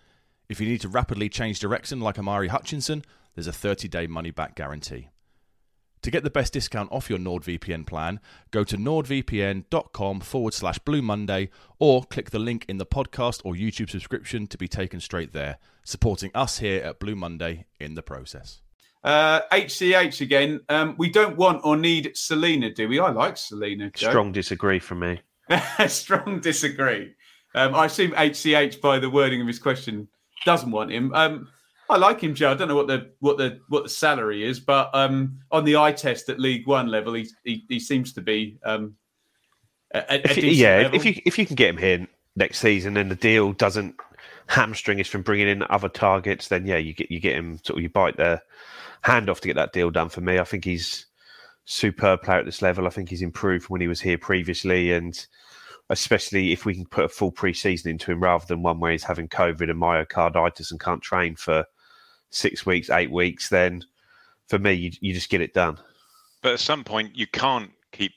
If you need to rapidly change direction like Omari Hutchinson, there's a 30 day money back guarantee. To get the best discount off your NordVPN plan, go to nordvpn.com forward slash Blue Monday or click the link in the podcast or YouTube subscription to be taken straight there, supporting us here at Blue Monday in the process. Uh, HCH again. Um, we don't want or need Celina, do we? I like Celina. Joe. Strong disagree from me. Strong disagree. Um, I assume HCH by the wording of his question doesn't want him. Um, I like him, Joe. I don't know what the what the what the salary is, but um, on the eye test at League One level, he he, he seems to be um, a, a if, yeah. Level. If you if you can get him here next season and the deal doesn't hamstring us from bringing in other targets, then yeah, you get you get him sort of you bite the hand off to get that deal done. For me, I think he's superb player at this level. I think he's improved when he was here previously, and especially if we can put a full pre-season into him rather than one where he's having COVID and myocarditis and can't train for six weeks, eight weeks, then for me, you, you just get it done. But at some point, you can't keep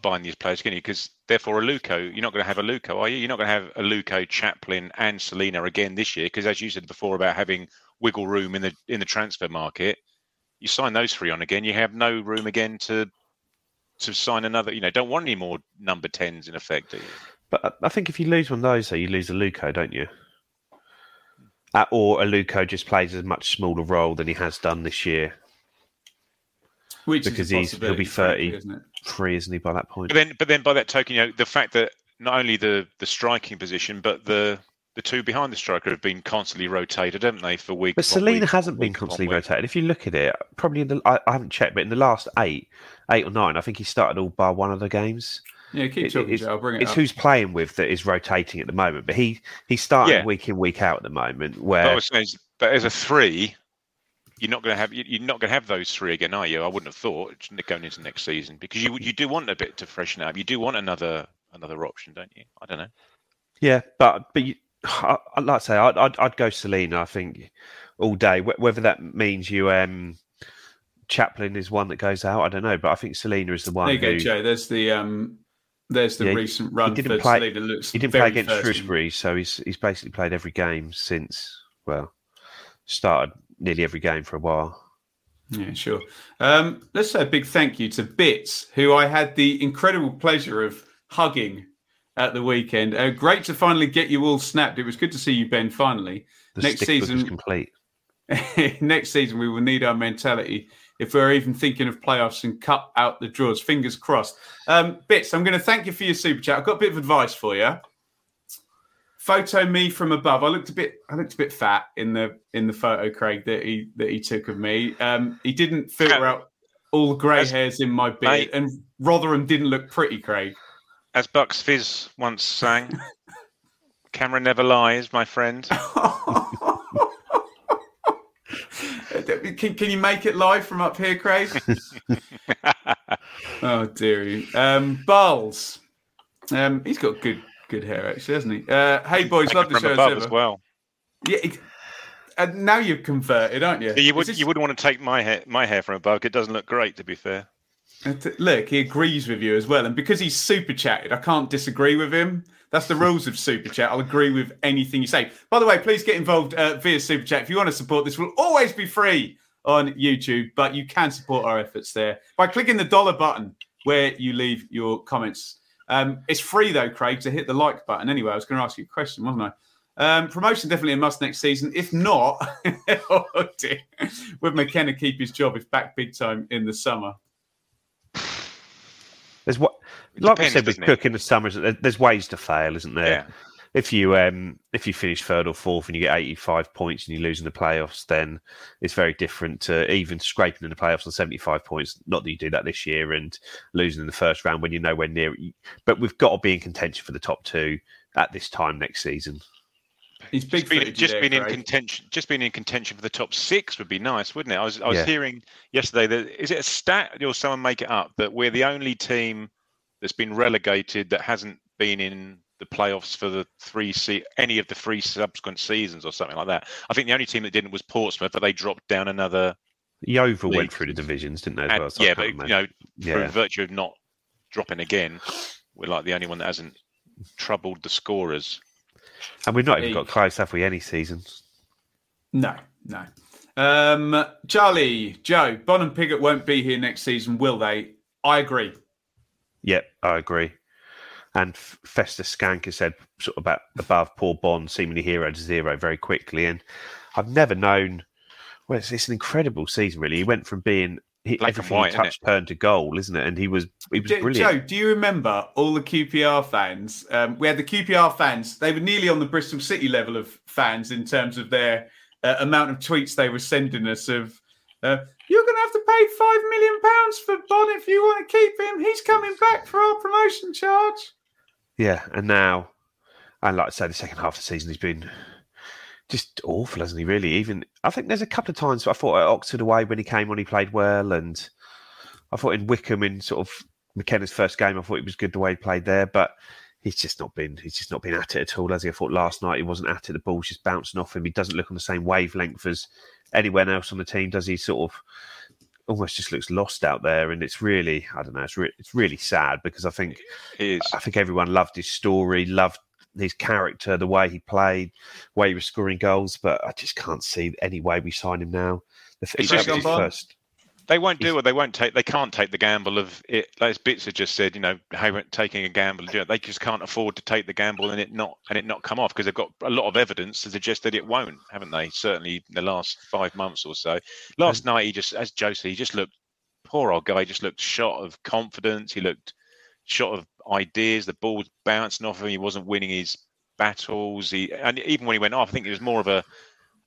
buying these players, can you? Because therefore, Aluko, you're not going to have Aluko, are you? You're not going to have Aluko, Chaplin, and Celina again this year. Because as you said before about having wiggle room in the in the transfer market, you sign those three on again, you have no room again to to sign another. You know, don't want any more number tens in effect, do you? But I think if you lose one of those, though, you lose Aluko, don't you? Uh, or Aluko just plays a much smaller role than he has done this year. Which because he's he'll be thirty isn't, three, isn't he, by that point? But then, but then by that token, you know, the fact that not only the the striking position, but the the two behind the striker have been constantly rotated, haven't they, for weeks? But Celina week, hasn't been constantly rotated. If you look at it, probably in the I, I, haven't checked, but in the last eight, eight or nine, I think he started all bar one of the games. Yeah, keep it, talking. It's, I'll bring it. Up. It's up. who's playing with that is rotating at the moment, but he he's starting yeah. week in week out at the moment. Where but, saying, but as a three, you're not going to have you're not going to have those three again, are you? I wouldn't have thought going into next season because you you do want a bit to freshen up. You do want another another option, don't you? I don't know. Yeah, but but you, I, would like to say I'd, I'd, I'd go Celina. I think all day. Whether that means you um Chaplin is one that goes out, I don't know. But I think Celina is the one. There you go, Joe. There's the um there's the yeah, recent run he didn't play, looks he didn't play against Shrewsbury, so he's he's basically played every game since well started nearly every game for a while. Yeah, sure. Um, let's say a big thank you to Bits, who I had the incredible pleasure of hugging at the weekend. Uh, great to finally get you all snapped. It was good to see you, Ben. Finally, the next season complete. next season we will need our mentality if we're even thinking of playoffs and cut out the draws. Fingers crossed. Um, Bits, I'm going to thank you for your super chat. I've got a bit of advice for you. Photo me from above. I looked a bit. I looked a bit fat in the in the photo, Craig, that he that he took of me. Um, he didn't filter out all the grey hairs in my beard, mate, and Rotherham didn't look pretty, Craig. As Bucks Fizz once sang, "Camera never lies, my friend." Can, can you make it live from up here, Craig? oh dearie. Um, Balls. Um, he's got good good hair actually, hasn't he? Uh, hey boys, love the show as, as, well. Yeah. It, and now you've converted, aren't you? You, would, this... you wouldn't want to take my hair my hair from above. It doesn't look great, to be fair. Look, he agrees with you as well, and because he's super chatted, I can't disagree with him. That's the rules of Super Chat. I'll agree with anything you say. By the way, please get involved uh, via Super Chat. If you want to support this, will always be free on YouTube, but you can support our efforts there by clicking the dollar button where you leave your comments. Um, it's free though, Craig, to hit the like button. Anyway, I was going to ask you a question, wasn't I? Um, promotion definitely a must next season. If not, oh dear, would McKenna keep his job if back big time in the summer? There's what like Depends, we said with Cook in the summers, there's ways to fail, isn't there? Yeah. If you um, if you finish third or fourth and you get 85 points and you lose in the playoffs, then it's very different to even scraping in the playoffs on 75 points. Not that you do that this year and losing in the first round when you're nowhere near it. But we've got to be in contention for the top two at this time next season. He's big. Just, been, just been in contention. Just being in contention for the top six would be nice, wouldn't it? I was I was yeah. hearing yesterday that is it a stat or someone make it up that we're the only team that's been relegated that hasn't been in the playoffs for the three se- any of the three subsequent seasons or something like that. I think the only team that didn't was Portsmouth, but they dropped down another. Yeovil went through the divisions, didn't they? As and- well, so yeah, can't but you know, remember. through virtue of not dropping again, we're like the only one that hasn't troubled the scorers. And we've not even got close, have we? Any seasons? No, no. Um, Charlie, Joe, Bonne and Pigott won't be here next season, will they? I agree. Yep, I agree. And F- Festus Skanker said sort of about above poor Bonne, seemingly hero to zero very quickly. And I've never known. Well, it's, it's an incredible season, really. He went from being he, Black and everything white, he isn't touched turned to goal, isn't it? And he was he was Jo- brilliant. Joe, do you remember all the QPR fans? Um, we had the QPR fans. They were nearly on the Bristol City level of fans in terms of their uh, amount of tweets they were sending us. Of uh, you're going to have to pay five million pounds for Bonne if you want to keep him. He's coming back for our promotion charge. Yeah, and now, and like I say, the second half of the season he's been just awful, hasn't he? Really, even I think there's a couple of times I thought at Oxford away when he came on, he played well, and I thought in Wycombe in sort of McKenna's first game, I thought it was good the way he played there, but he's just not been he's just not been at it at all. As he I thought last night, he wasn't at it. The ball's just bouncing off him. He doesn't look on the same wavelength as anyone else on the team. Does he? Sort of almost just looks lost out there, and it's really I don't know. It's re- it's really sad because I think. I think everyone loved his story, loved his character, the way he played, the way he was scoring goals. But I just can't see any way we sign him now. The It's just his gone by. first. They won't do it. They won't take. They can't take the gamble of it. As Bits have just said, you know, taking a gamble. you know, They just can't afford to take the gamble and it not and it not come off because they've got a lot of evidence to suggest that it won't, haven't they? Certainly in the last five months or so. Last night, he just, as Joe said, he just looked poor old guy. He just looked shot of confidence. He looked shot of ideas. The ball was bouncing off him. He wasn't winning his battles. He and even when he went off, I think it was more of a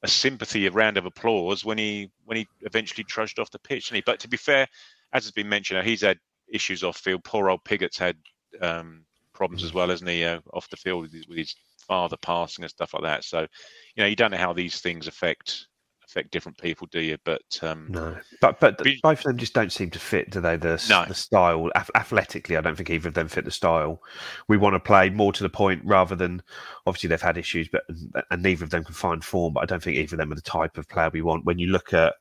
a sympathy, a round of applause when he when he eventually trudged off the pitch. But to be fair, as has been mentioned, he's had issues off field. Poor old Pigott's had um, problems as well, hasn't he? Uh, off the field with his, with his father passing and stuff like that. So, you know, you don't know how these things affect affect different people, do you? But um, No, but but both of them just don't seem to fit, do they? The No. the style Ath- athletically, I don't think either of them fit the style. We want to play more to the point rather than obviously they've had issues, but and neither of them can find form. But I don't think either of them are the type of player we want. When you look at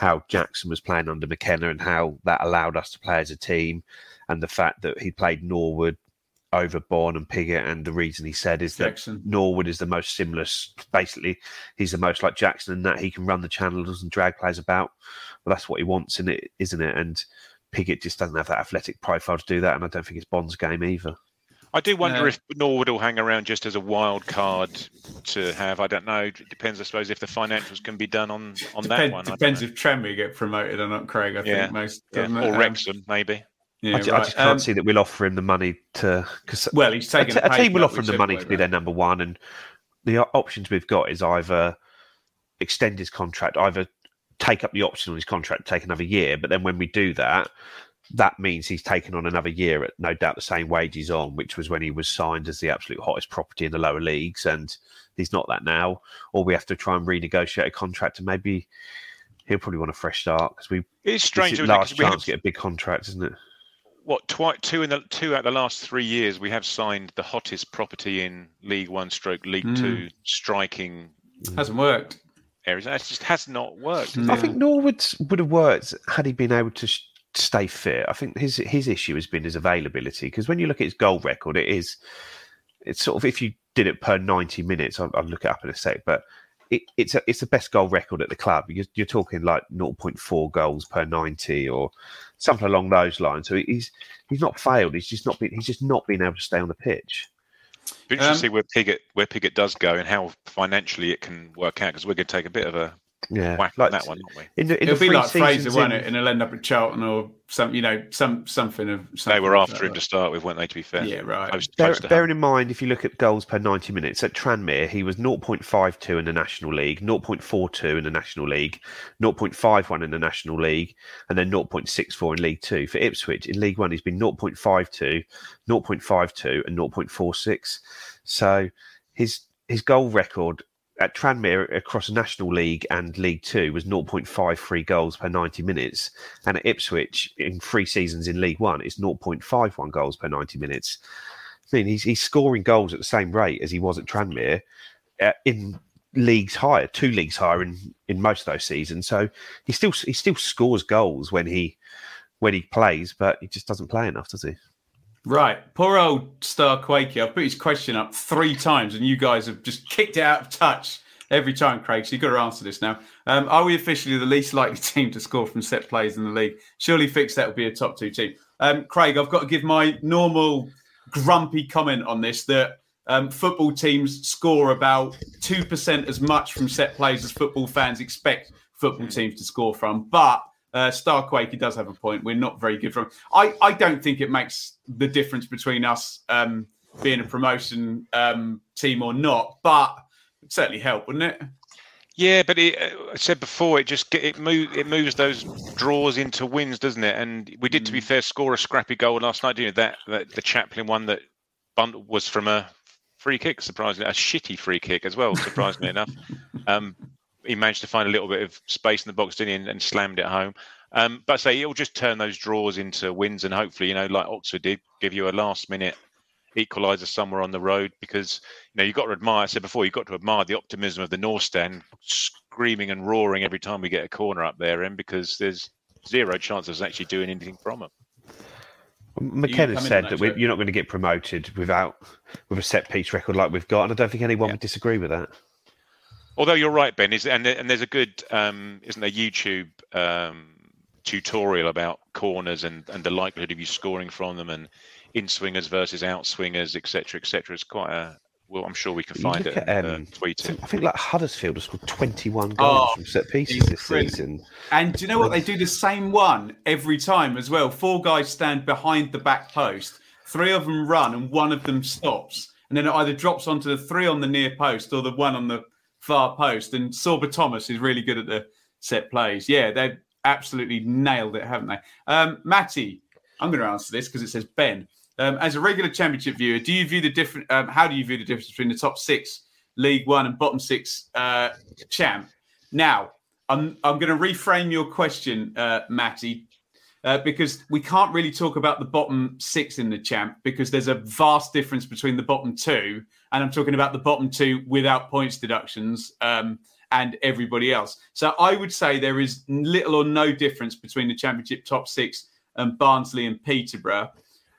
how Jackson was playing under McKenna and how that allowed us to play as a team, and the fact that he played Norwood over Bonne and Pigott, and the reason he said is that Norwood is the most similar. Basically, he's the most like Jackson in that he can run the channels and drag players about. Well, that's what he wants in it, isn't it? And Pigott just doesn't have that athletic profile to do that, and I don't think it's Bonne's game either. I do wonder No. if Norwood will hang around just as a wild card to have. I don't know. It depends, I suppose, if the financials can be done on on that one. Depends if Tranmere get promoted or not, Craig. I Yeah. think most. Yeah. doesn't? Or Um, Wrexham, maybe. Yeah, I, ju- I just can't Um, see that we'll offer him the money to because Well, he's a, taken t- a a team will offer him the money to be their number one, and the options we've got is either extend his contract, either take up the option on his contract, take another year. But then when we do that, that means he's taken on another year at no doubt the same wage he's on, which was when he was signed as the absolute hottest property in the lower leagues, and he's not that now. Or we have to try and renegotiate a contract, and maybe he'll probably want a fresh start because we. It's strange. is isn't it? 'Cause last chance have- to get a big contract, isn't it? What twi- two in the two out of the last three years we have signed the hottest property in League One stroke League Mm. Two striking hasn't worked. areas. It just has not worked. Mm. I think Norwood would have worked had he been able to sh- stay fit. I think his his issue has been his availability because when you look at his goal record, it is it's sort of if you did it per ninety minutes, I'll, I'll look it up in a sec, but. It, it's a, it's the best goal record at the club. You're, you're talking like 0.4 goals per 90 or something along those lines. So he's he's not failed. He's just not been he's just not been able to stay on the pitch. Be interesting Um, to see where Pigott where Pigott does go and how financially it can work out because we're going to take a bit of a Yeah, whack on that one, aren't we? In the, in It'll the be like Fraser, seasons won't it? And he'll end up at Charlton or some, you know, some something of. They something were like after him to start with, weren't they? To be fair, Yeah, right. Close, Bear, close to bearing home. in mind, if you look at goals per 90 minutes, at Tranmere, he was 0.52 in the National League, 0.42 in the National League, 0.51 in the National League, and then 0.64 in League Two. For Ipswich, in League One, he's been 0.52, 0.52, and 0.46. So his his goal record at Tranmere across National League and League Two was 0.53 goals per 90 minutes, and at Ipswich in three seasons in League One, it's 0.51 goals per 90 minutes. I mean, he's he's scoring goals at the same rate as he was at Tranmere uh, in leagues higher, two leagues higher in, in most of those seasons. So he still he still scores goals when he when he plays, but he just doesn't play enough, does he? Right, poor old Star Quakey. I've put his question up three times, and you guys have just kicked it out of touch every time, Craig. So you've got to answer this now. Um, are we officially the least likely team to score from set plays in the league? Surely, fix that would be a top two team. Um, Craig, I've got to give my normal grumpy comment on this that um, football teams score about 2% as much from set plays as football fans expect football teams to score from. But uh, Starquake, he does have a point. We're not very good from. I, I don't think it makes the difference between us um, being a promotion um, team or not, but it certainly help, wouldn't it? Yeah, but it, uh, I said before, it just it move it moves those draws into wins, doesn't it? And we did, to be fair, score a scrappy goal last night. Didn't that, that the Chaplin one that was from a free kick, surprisingly, a shitty free kick as well, surprisingly enough. Um, he managed to find a little bit of space in the box, didn't he, and, and slammed it home. Um, but I say it'll just turn those draws into wins, and hopefully, you know, like Oxford did, give you a last minute equaliser somewhere on the road because you know you've got to admire. I said before, you've got to admire the optimism of the North Stand, screaming and roaring every time we get a corner up there, and because there's zero chance of us actually doing anything from them. McKenna said that, that you're not going to get promoted without with a set piece record like we've got, and I don't think anyone yeah. would disagree with that. Although you're right, Ben, is and and there's a good um, isn't there YouTube um, tutorial about corners and and the likelihood of you scoring from them and in swingers versus out swingers, etc., etc. It's quite a well, I'm sure we can find it. At, um, tweet it. I think like Huddersfield has scored 21 goals oh, from set pieces this season. And do you know what? They do the same one every time as well. Four guys stand behind the back post, three of them run, and one of them stops. And then it either drops onto the three on the near post or the one on the far post. And Sorba Thomas is really good at the set plays. Yeah, they've absolutely nailed it, haven't they? Um, Matty, I'm going to answer this because it says Ben. Um, as a regular championship viewer, do you view the different? Um, how do you view the difference between the top six League One and bottom six uh, champ? Now, I'm I'm going to reframe your question, uh, Matty, uh, because we can't really talk about the bottom six in the champ because there's a vast difference between the bottom two, and I'm talking about the bottom two without points deductions um, and everybody else. So I would say there is little or no difference between the championship top six and Barnsley and Peterborough.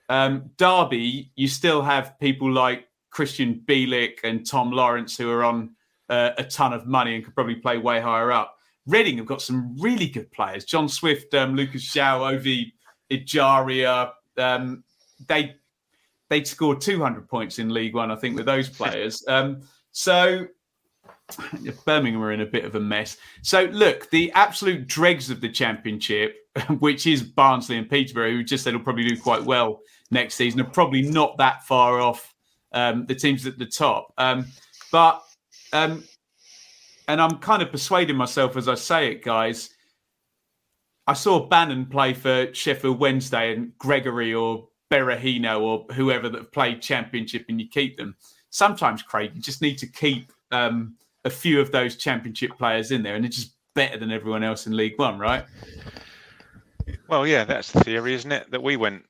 Um, Derby, you still have people like Krystian Bielik and Tom Lawrence who are on uh, a ton of money and could probably play way higher up. Reading have got some really good players: John Swift, um, Lucas João, Ovie Ejaria. Um, they they'd scored 200 points in League One, I think, with those players. Um, so Birmingham are in a bit of a mess. So look, the absolute dregs of the championship, which is Barnsley and Peterborough, who just said will probably do quite well next season, are probably not that far off um, the teams at the top. Um, but um, and I'm kind of persuading myself as I say it, guys. I saw Bannan play for Sheffield Wednesday and Gregory or Berahino or whoever that played championship, and you keep them. Sometimes, Craig, you just need to keep um, a few of those championship players in there, and it's just better than everyone else in League One, right? Well, yeah, that's the theory, isn't it? That we went,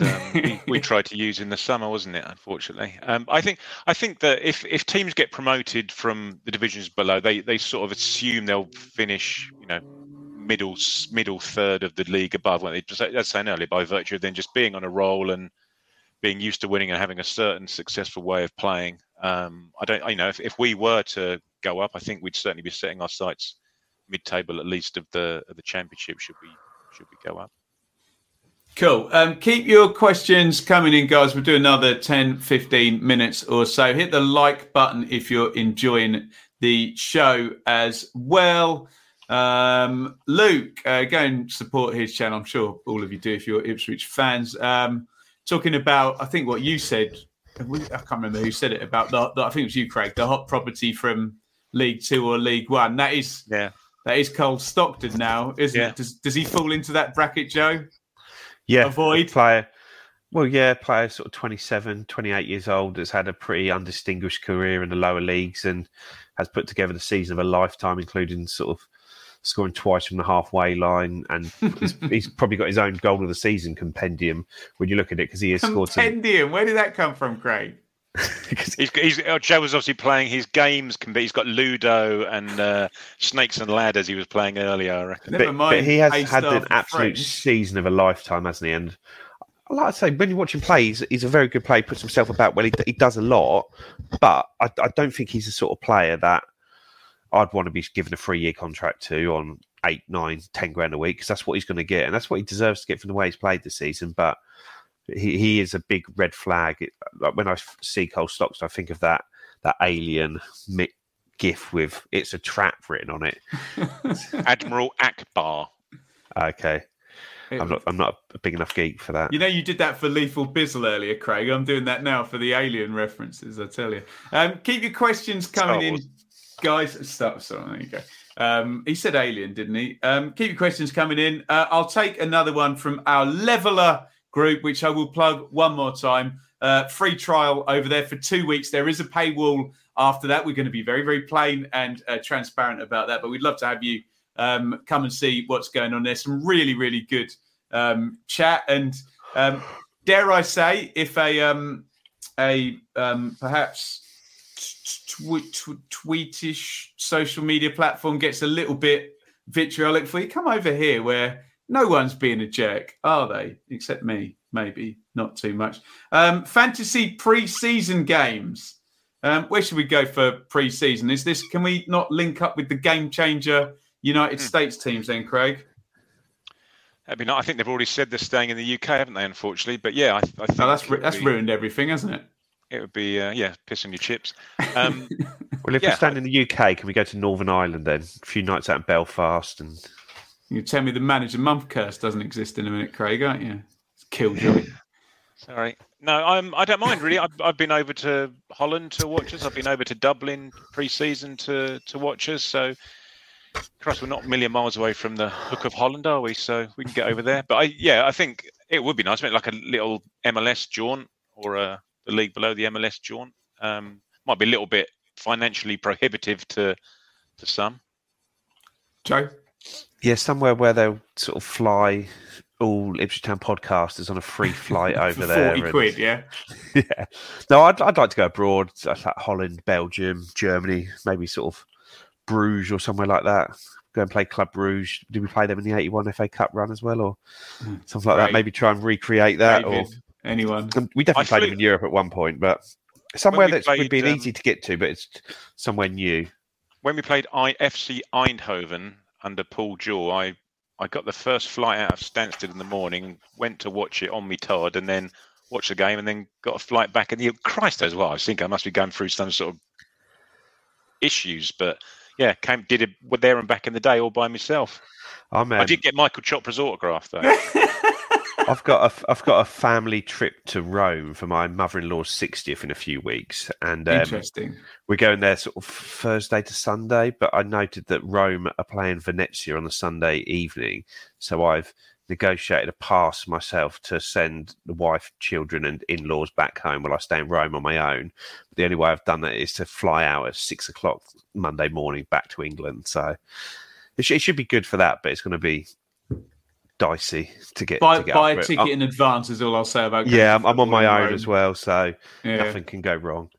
um, we, we, tried to use in the summer, wasn't it? Unfortunately, um, I think I think that if if teams get promoted from the divisions below, they they sort of assume they'll finish, you know, middle middle third of the league above. When they just as saying earlier, by virtue of then just being on a roll and being used to winning and having a certain successful way of playing. Um, I don't, you know, if, if we were to go up, I think we'd certainly be setting our sights mid-table at least of the of the championship. Should we should we go up? Cool. Um, keep your questions coming in, guys. We'll do another 10, 15 minutes or so. Hit the like button if you're enjoying the show as well. Um, Luke, uh, go and support his channel. I'm sure all of you do if you're Ipswich fans. Um, talking about, I think what you said, I can't remember who said it about the, the I think it was you, Craig, the hot property from League Two or League One. That is yeah. That is Cole Stockton now, isn't yeah. it? Does does he fall into that bracket, Joe? Yeah. Avoid player. Well, yeah, player sort of 27, 28 years old has had a pretty undistinguished career in the lower leagues and has put together the season of a lifetime, including sort of scoring twice from the halfway line, and he's, he's probably got his own goal of the season compendium when you look at it because he has scored some. Compendium. Where did that come from, Craig? He's, he's, oh, Joe was obviously playing his games. can be- He's got Ludo and uh, Snakes and Ladders. He was playing earlier. I reckon. Never but, mind. but he has A had an absolute French. season of a lifetime, hasn't he? And I like to say, when you watch him play, he's, he's a very good player. He puts himself about well. He, he does a lot, but I, I don't think he's the sort of player that I'd want to be given a three-year contract to on eight, nine, ten grand a week because that's what he's going to get, and that's what he deserves to get from the way he's played this season. But he, he is a big red flag. It, like when I see Cole Stocks, I think of that that alien Mick gif with "It's a trap" written on it. Admiral Ackbar. Okay. I'm not. I'm not a big enough geek for that. You know, you did that for Lethal Bizzle earlier, Craig. I'm doing that now for the Alien references. I tell you. Um, keep your questions coming Star in, guys. Start. Sorry, there you go. Um, he said Alien, didn't he? Um, keep your questions coming in. Uh, I'll take another one from our Leveler group, which I will plug one more time. Uh, free trial over there for two weeks. There is a paywall after that. We're going to be very, very plain and uh, transparent about that. But we'd love to have you um, come and see what's going on. There's some really, really good um, chat and um, dare I say, if a um, a um, perhaps tw- tw- tweetish social media platform gets a little bit vitriolic for you, come over here where no one's being a jerk, are they? Except me, maybe not too much. Um, fantasy pre-season games. Um, where should we go for pre-season? Is this? Can we not link up with the game changer United States teams then, Craig? I mean, I think they've already said they're staying in the UK, haven't they? Unfortunately, but yeah, I, I think No, that's it ru- would that's be- ruined everything, hasn't it? It would be uh, yeah, pissing your chips. Um, Well, if Yeah. we're staying in the UK, can we go to Northern Ireland then? A few nights out in Belfast and You tell me the manager month curse doesn't exist in a minute, Craig, aren't you? It's killjoy. Sorry. No, I'm. I don't mind really. I've, I've been over to Holland to watch us. I've been over to Dublin pre-season to to watch us. So, Christ, we're not a million miles away from the Hook of Holland, are we? So we can get over there. But I, yeah, I think it would be nice, maybe like a little MLS jaunt or a the league below the MLS jaunt. Um, might be a little bit financially prohibitive to to some. Joe? Yeah, somewhere where they'll sort of fly all Ipswich Town podcasters on a free flight over For there. 40 and- quid, yeah? yeah. No, I'd, I'd like to go abroad, so like Holland, Belgium, Germany, maybe sort of Bruges or somewhere like that. Go and play Club Bruges. Did we play them in the 81 FA Cup run as well or something like Great. that? Maybe try and recreate that. Or anyone? Um, We definitely I played them in Europe at one point, but somewhere that would be um, easy to get to, but it's somewhere new. when we played IFC Eindhoven under Paul Jewell, I I got the first flight out of Stansted in the morning, went to watch it on me Todd, and then watched the game, and then got a flight back. And the Christ as well, I think I must be going through some sort of issues, but yeah, came did it there and back in the day all by myself. I'm, I um, did get Michael Chopra's autograph though. I've got a I've got a family trip to Rome for my mother-in-law's 60th in a few weeks, and um, Interesting. we're going there sort of Thursday to Sunday. But I noted that Rome are playing Venezia on the Sunday evening, so I've negotiated a pass myself to send the wife, children, and in-laws back home while I stay in Rome on my own. But the only way I've done that is to fly out at six o'clock Monday morning back to England. So it, sh- it should be good for that, but it's going to be dicey to get Buy, to get buy a ticket I- in advance is all I'll say about yeah, I'm, I'm on my own as well, so Yeah. nothing can go wrong.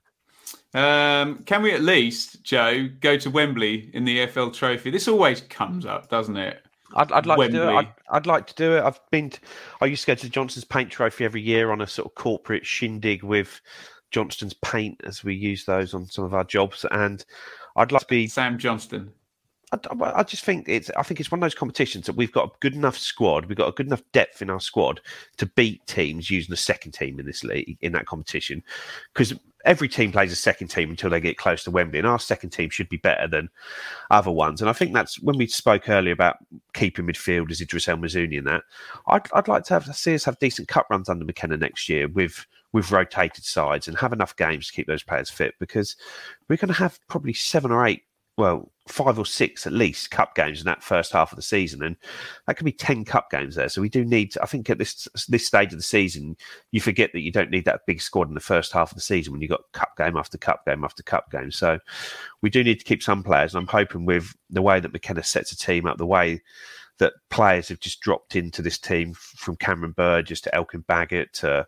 Um, can we at least, Joe, go to Wembley in the EFL Trophy? This always comes up, doesn't it? I'd, I'd like to do it. I'd, I'd like to do it. I've been. To, I used to go to the Johnstone's Paint Trophy every year on a sort of corporate shindig with Johnstone's Paint, as we use those on some of our jobs. And I'd like to be. Sam Johnstone. I, I- just think it's. I think it's one of those competitions that we've got a good enough squad. We've got a good enough depth in our squad to beat teams using the second team in this league in that competition. Because every team plays a second team until they get close to Wembley, and our second team should be better than other ones. And I think that's when we spoke earlier about keeping midfielders, Idris El Mizouni, and that. I'd, I'd like to have see us have decent cup runs under McKenna next year with with rotated sides and have enough games to keep those players fit because we're going to have probably seven or eight well, five or six at least cup games in that first half of the season, and that could be ten cup games there. So we do need. I think at this this stage of the season, you forget that you don't need that big squad in the first half of the season when you've got cup game after cup game after cup game. So we do need to keep some players, and I'm hoping with the way that McKenna sets a team up, the way that players have just dropped into this team from Cameron Burgess to Elkan Baggott to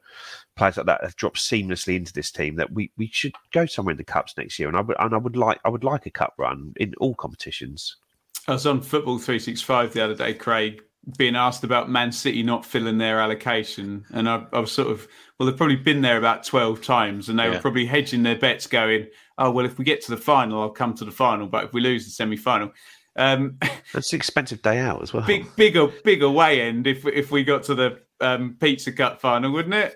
players like that have dropped seamlessly into this team that we, we should go somewhere in the cups next year and I would and I would like I would like a cup run in all competitions. I was on Football 365 the other day, Craig, being asked about Man City not filling their allocation. And I, I was sort of, well, they've probably been there about 12 times and they Yeah. were probably hedging their bets going, oh, well, if we get to the final, I'll come to the final. But if we lose the semi final, um, That's an expensive day out as well. big, bigger, big away end if, if we got to the um, Pizza Cup final, wouldn't it?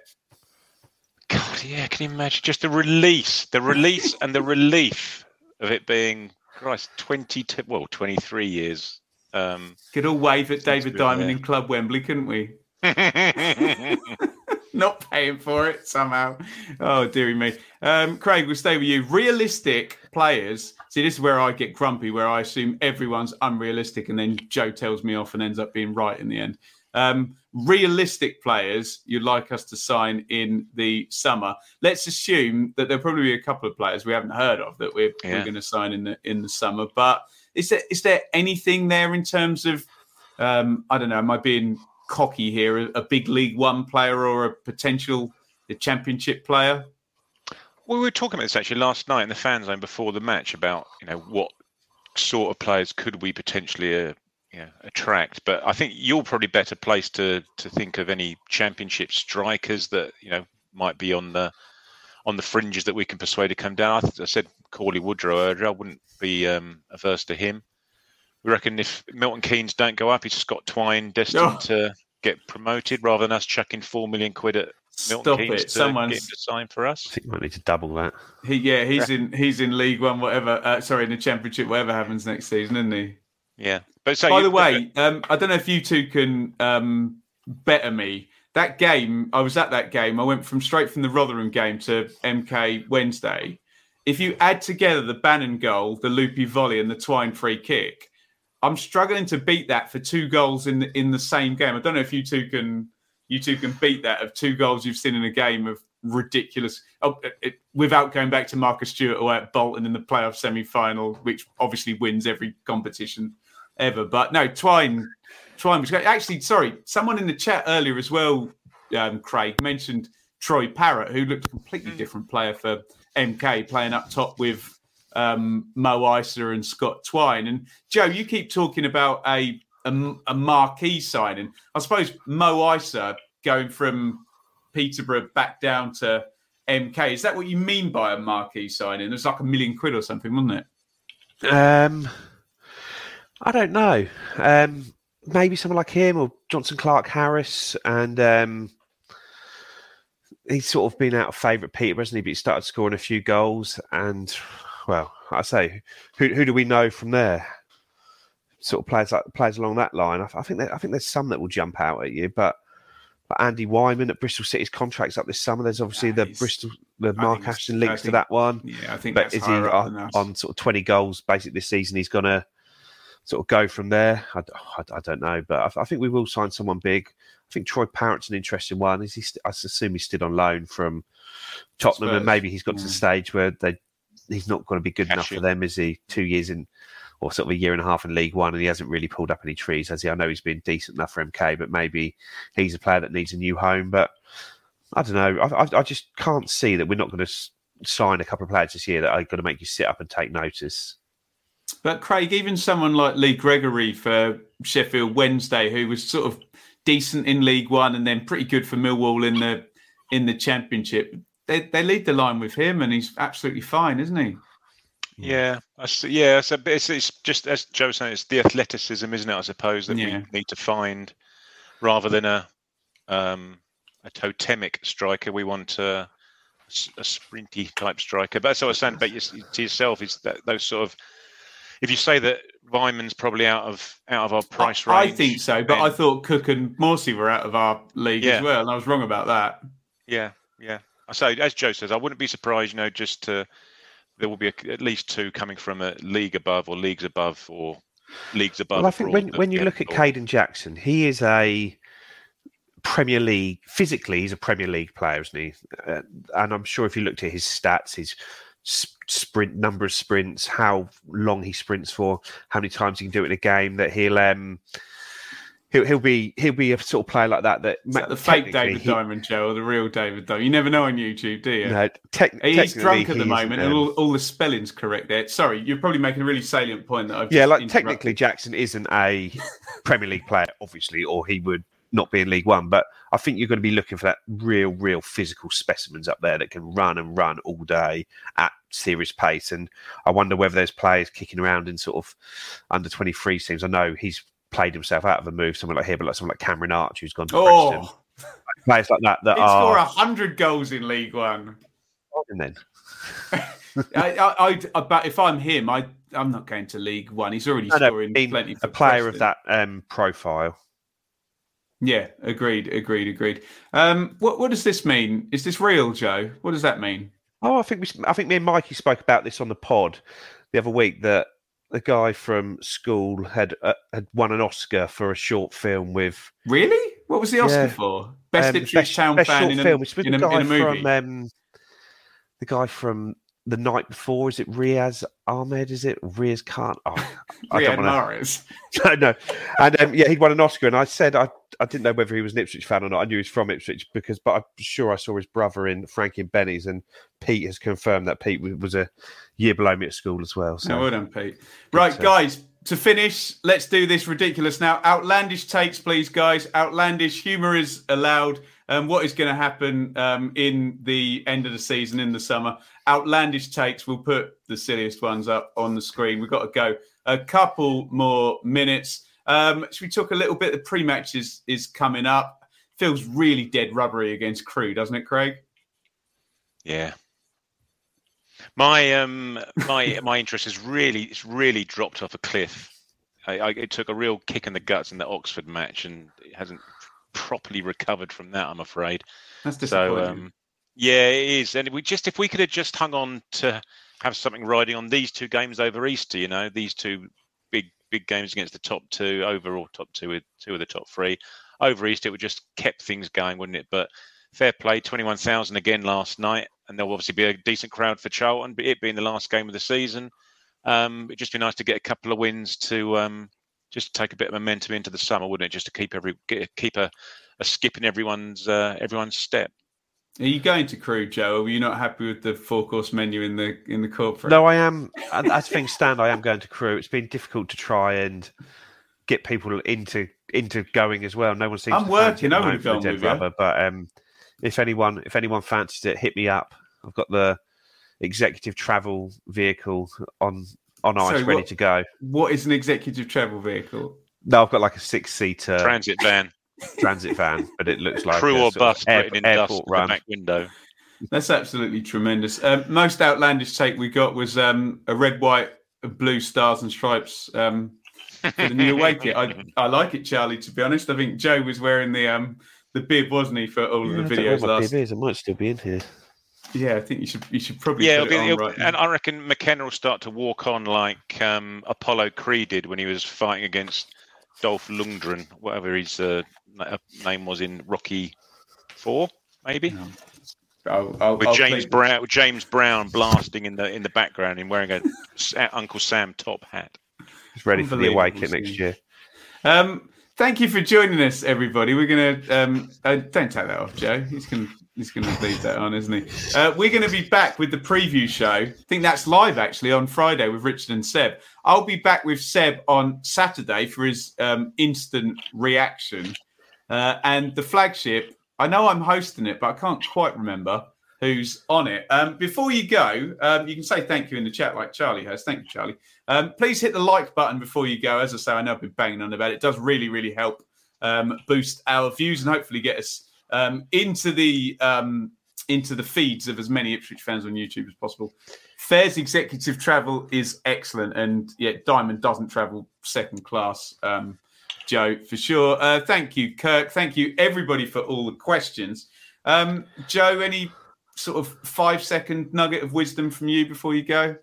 God, yeah, can you imagine just the release, the release and the relief of it being, Christ, 20, well, 23 years. Um, Could all wave at David Diamond there. in Club Wembley, couldn't we? Not paying for it somehow. Oh, dearie me. Um, Craig, we'll stay with you. Realistic players. See, this is where I get grumpy, where I assume everyone's unrealistic, and then Joe tells me off and ends up being right in the end. Um, realistic players you'd like us to sign in the summer. Let's assume that there'll probably be a couple of players we haven't heard of that we're, we're going to sign in the in the summer. But is there is there anything there in terms of um, I don't know, am I being cocky here? A, a big League One player or a potential championship player? Well, we were talking about this actually last night in the fan zone before the match about you know what sort of players could we potentially uh, you know, attract. But I think you're probably better placed to to think of any championship strikers that you know might be on the on the fringes that we can persuade to come down. I, I said Cauley Woodrow earlier. I wouldn't be um, averse to him. We reckon if Milton Keynes don't go up, it's Scott Twine destined Oh. to get promoted rather than us chucking four million quid at Milton Stop Keynes it! to Someone's get him to sign for us. I think we might need to double that. he, yeah, he's in he's in League One, whatever. Uh, sorry, in the Championship, whatever happens next season, isn't he? Yeah, but so By you- the way, um, I don't know if you two can um, better me. That game, I was at that game. I went from straight from the Rotherham game to MK Wednesday. If you add together the Bannan goal, the loopy volley, and the Twine free kick, I'm struggling to beat that for two goals in the, in the same game. I don't know if you two can you two can beat that of two goals you've seen in a game of ridiculous. Oh, it, it- without going back to Marcus Stewart away at Bolton in the playoff semi final, which obviously wins every competition ever. But no, Twine, Twine was great. Actually, sorry, someone in the chat earlier as well, um, Craig mentioned Troy Parrott, who looked a completely different player for MK, playing up top with um, Mo Eisa and Scott Twine. And Joe, you keep talking about a a, a marquee signing. I suppose Mo Eisa going from Peterborough back down to MK. Is that what you mean by a marquee signing? It was like a million quid or something, wasn't it? Um, I don't know. Um, maybe someone like him or Jonson Clarke-Harris, and um, he's sort of been out of favour at Peter, hasn't he? But he started scoring a few goals, and well, I say, who who do we know from there? Sort of players like players along that line. I, I think that, I think there's some that will jump out at you, but. But Andi Weimann at Bristol City's contract's up this summer. There's obviously the Bristol, the I Mark Ashton links to that one Yeah, I think but that's is he on, on sort of 20 goals basically this season? He's going to sort of go from there. I, I- I don't know, but I, I think we will sign someone big. I think Troy Parrott's an interesting one. Is he? St- I assume he's still on loan from Tottenham, and maybe he's got to the stage where they he's not going to be good enough for them. Is he? Two years in, or sort of a year and a half in League One, and he hasn't really pulled up any trees, has he? I know he's been decent enough for MK, but maybe he's a player that needs a new home. But I don't know. I, I, I just can't see that we're not going to s- sign a couple of players this year that are going to make you sit up and take notice. But Craig, even someone like Lee Gregory for Sheffield Wednesday, who was sort of decent in League One and then pretty good for Millwall in the in the Championship, they they lead the line with him, and he's absolutely fine, isn't he? Yeah, I yeah. It's, a, it's it's just as Joe was saying, it's the athleticism, isn't it? I suppose that Yeah. we need to find rather than a um, a totemic striker. We want a, a sprinty type striker. But that's what I was saying But to yourself is that those sort of. If you say that Weimann's probably out of out of our price I, I think so, but then- I thought Cook and Morsy were out of our league Yeah. as well, and I was wrong about that. Yeah, yeah. I say, as Joe says, I wouldn't be surprised, you know, just to there will be a, at least two coming from a league above or leagues above or leagues above. Well, I think when, abroad when you get look at involved. Kayden Jackson, he is a Premier League physically. He's a Premier League player, isn't he? Uh, and I'm sure if you looked at his stats, his s- sprint number of sprints, how long he sprints for, how many times he can do it in a game, that he'll um he'll he'll be he'll be a sort of player like that. That Is ma- that the fake David he- Diamond, Joe, or the real David Diamond? You never know on YouTube, do you? No, tec- He's drunk at the moment, and um, all, all the spelling's correct there. Sorry, you're probably making a really salient point that I've Yeah, like technically Jackson isn't a Premier League player, obviously, or he would not be in League One. But I think you're going to be looking for that real, real physical specimens up there that can run and run all day at serious pace. And I wonder whether there's players kicking around in sort of under 23 teams. I know he's played himself out of a move, someone like here, but like someone like Cameron Archer who's gone to Preston. Oh, Players like that that he'd score hundred goals in League One. And then I, I, I, but if I'm him, I, I'm not going to League One. He's already No, no, scoring being plenty. For a player of that um, profile. Yeah, agreed, agreed, agreed. Um, what, what does this mean? Is this real, Joe? What does that mean? Oh, I think we, I think me and Mikey spoke about this on the pod the other week that the guy from school had uh, had won an Oscar for a short film with Really? What was the Oscar Yeah. for? Best um, Ipswich Town best fan short in a, film. It's with in, the a, guy in a movie. from um, the guy from the night before. Is it Riaz Ahmed? Is it Riaz Khan? Oh, I don't wanna- no, no. And um, yeah, he'd won an Oscar, and I said I, I didn't know whether he was an Ipswich fan or not. I knew he was from Ipswich because, but I'm sure I saw his brother in Frankie and Benny's, and Pete has confirmed that Pete was, a year below me at school as well. So No, well done, Pete. Right, to- guys, to finish, let's do this ridiculous now. Outlandish takes, please, guys. Outlandish humour is allowed. Um, what is going to happen um, in the end of the season in the summer? Outlandish takes. We'll put the silliest ones up on the screen. We've got to go a couple more minutes. Um, should we talk a little bit? The pre-match is, is coming up. Feels really dead rubbery against Crewe, doesn't it, Craig? Yeah. My um my my interest has really it's really dropped off a cliff. I, I, it took a real kick in the guts in the Oxford match, and it hasn't properly recovered from that. I'm afraid. That's disappointing. So um, yeah, it is. And we just if we could have just hung on to have something riding on these two games over Easter, you know, these two big big games against the top two, overall top two with two of the top three. Over Easter, it would just kept things going, wouldn't it? But fair play, twenty one thousand again last night, and there'll obviously be a decent crowd for Charlton. But it being the last game of the season, um, it'd just be nice to get a couple of wins to um, just take a bit of momentum into the summer, wouldn't it? Just to keep every keep a, a skip in everyone's uh, everyone's step. Are you going to Crewe, Joe? Or were you not happy with the four-course menu in the in the corporate? No, I am. As things stand, I am going to Crewe. It's been difficult to try and get people into into going as well. No one seems. I'm to fancy working. it I at the would've moment for gone Dead with you. But um, if anyone if anyone fancies it, hit me up. I've got the executive travel vehicle on on ice, Sorry, ready what- to go. What is an executive travel vehicle? No, I've got like a six seater Transit van, transit van, but it looks like crew a or bus, air- in airport in run. back window. That's absolutely tremendous. Um, most outlandish take we got was um, a red, white, blue stars and stripes um, for the new away kit. I, I like it, Charlie. To be honest, I think Joe was wearing the um, the bib, wasn't he, for all Yeah, of the don't know videos where my last? bib is. It might still be in here. Yeah, I think you should you should probably Yeah, put it'll it be, on it'll- right now. and I reckon McKenna will start to walk on like um, Apollo Creed did when he was fighting against Dolph Lundgren, whatever his uh, name was in Rocky Four, maybe. I'll, I'll, With I'll James play- Brown, with James Brown blasting in the in the background and wearing a Uncle Sam top hat. He's ready for the away kit next year. Um, thank you for joining us, everybody. We're gonna um, uh, don't take that off, Joe. He's gonna he's gonna leave that on, isn't he? Uh, we're gonna be back with the preview show. I think that's live actually on Friday with Richard and Seb. I'll be back with Seb on Saturday for his um, instant reaction, uh, and the flagship. I know I'm hosting it, but I can't quite remember who's on it. Um, before you go, um, you can say thank you in the chat like Charlie has. Thank you, Charlie. Um, please hit the like button before you go. As I say, I know I've been banging on about it. It does really, really help um, boost our views and hopefully get us um, into the um, into the feeds of as many Ipswich fans on YouTube as possible. Fair's executive travel is excellent, and yet Diamond doesn't travel second class. Um, Joe, for sure. Uh, thank you, Kirk. Thank you, everybody, for all the questions. Um, Joe, any sort of five second nugget of wisdom from you before you go?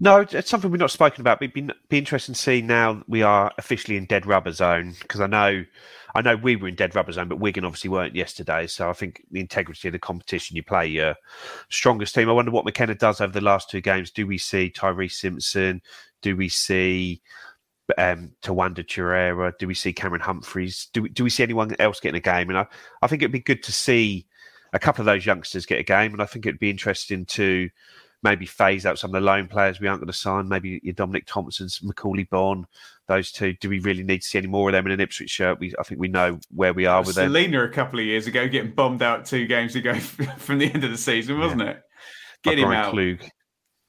No, it's something we've not spoken about. It'd be, be interesting to see now we are officially in dead rubber zone because I know, I know we were in dead rubber zone, but Wigan obviously weren't yesterday. So I think the integrity of the competition, you play your strongest team. I wonder what McKenna does over the last two games. Do we see Tyreece Simpson? Do we see um, Tawanda Chirewa? Do we see Cameron Humphreys? Do we, do we see anyone else getting a game? And I, I think it'd be good to see a couple of those youngsters get a game. And I think it'd be interesting to maybe phase out some of the loan players we aren't going to sign. Maybe your Dominic Thompsons, Macauley Bonne, those two. Do we really need to see any more of them in an Ipswich shirt? We, I think we know where we are with them. Celina a couple of years ago getting bombed out two games ago from the end of the season, wasn't yeah. it? Get him out. Klug.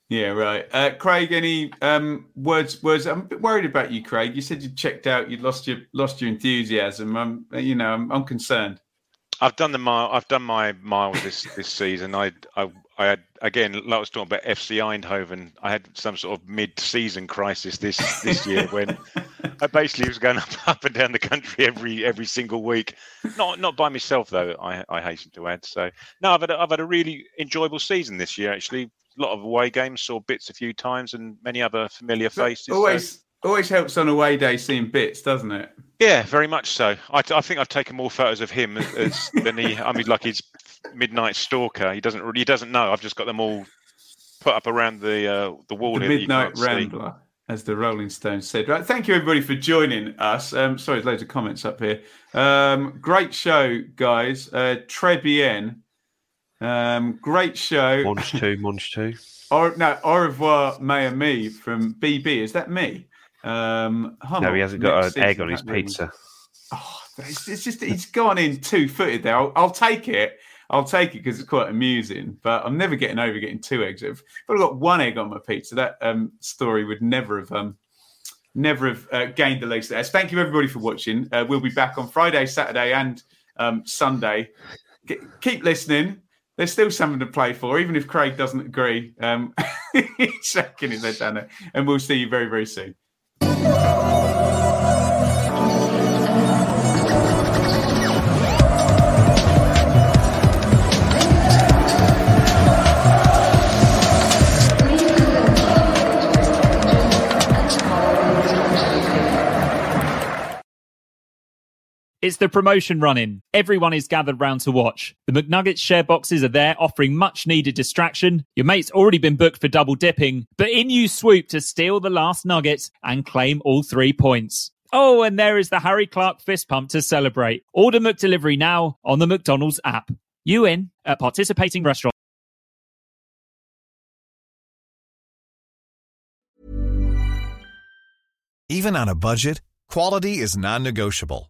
Yeah, right. Uh, Craig, any um, words? Words? I'm a bit worried about you, Craig. You said you checked out. You lost your lost your enthusiasm. I'm, you know, I'm, I'm concerned. I've done the mile. I've done my miles this this season. I I I had again, like I was talking about FC Eindhoven. I had some sort of mid-season crisis this this year when I basically was going up, up and down the country every every single week. Not not by myself though. I I hasten to add. So no, I've had a, I've had a really enjoyable season this year. Actually, a lot of away games, saw bits a few times, and many other familiar faces. Always. So Always helps on away day seeing bits, doesn't it? Yeah, very much so. I, I think I've taken more photos of him as, than he. I mean, like his midnight stalker. He doesn't. He doesn't know. I've just got them all put up around the uh, the wall. The midnight rambler, see. as the Rolling Stones said. Right. Thank you everybody for joining us. Um, sorry, there's loads of comments up here. Um, great show, guys. Uh, Trebien. Um, great show. Monch two, Monch two. Or no, au revoir, Maya me from BB. Is that me? Um, no, he hasn't got an egg on his pizza. Oh, it's, it's, just he's gone in two footed there. I'll, I'll, take it. I'll take it because it's quite amusing. But I'm never getting over getting two eggs. If I'd got one egg on my pizza, that um, story would never have um, never have uh, gained the least. There. Thank you everybody for watching. Uh, we'll be back on Friday, Saturday, and um, Sunday. G- keep listening. There's still something to play for, even if Craig doesn't agree. Um, he's shaking his head down there. And we'll see you very, very soon. Oh! It's the promotion running. Everyone is gathered round to watch. The McNuggets share boxes are there offering much needed distraction. Your mate's already been booked for double dipping, but in you swoop to steal the last nugget and claim all three points. Oh, and there is the Harry Clarke fist pump to celebrate. Order McDelivery now on the McDonald's app. You in at participating restaurants. Even on a budget, quality is non-negotiable.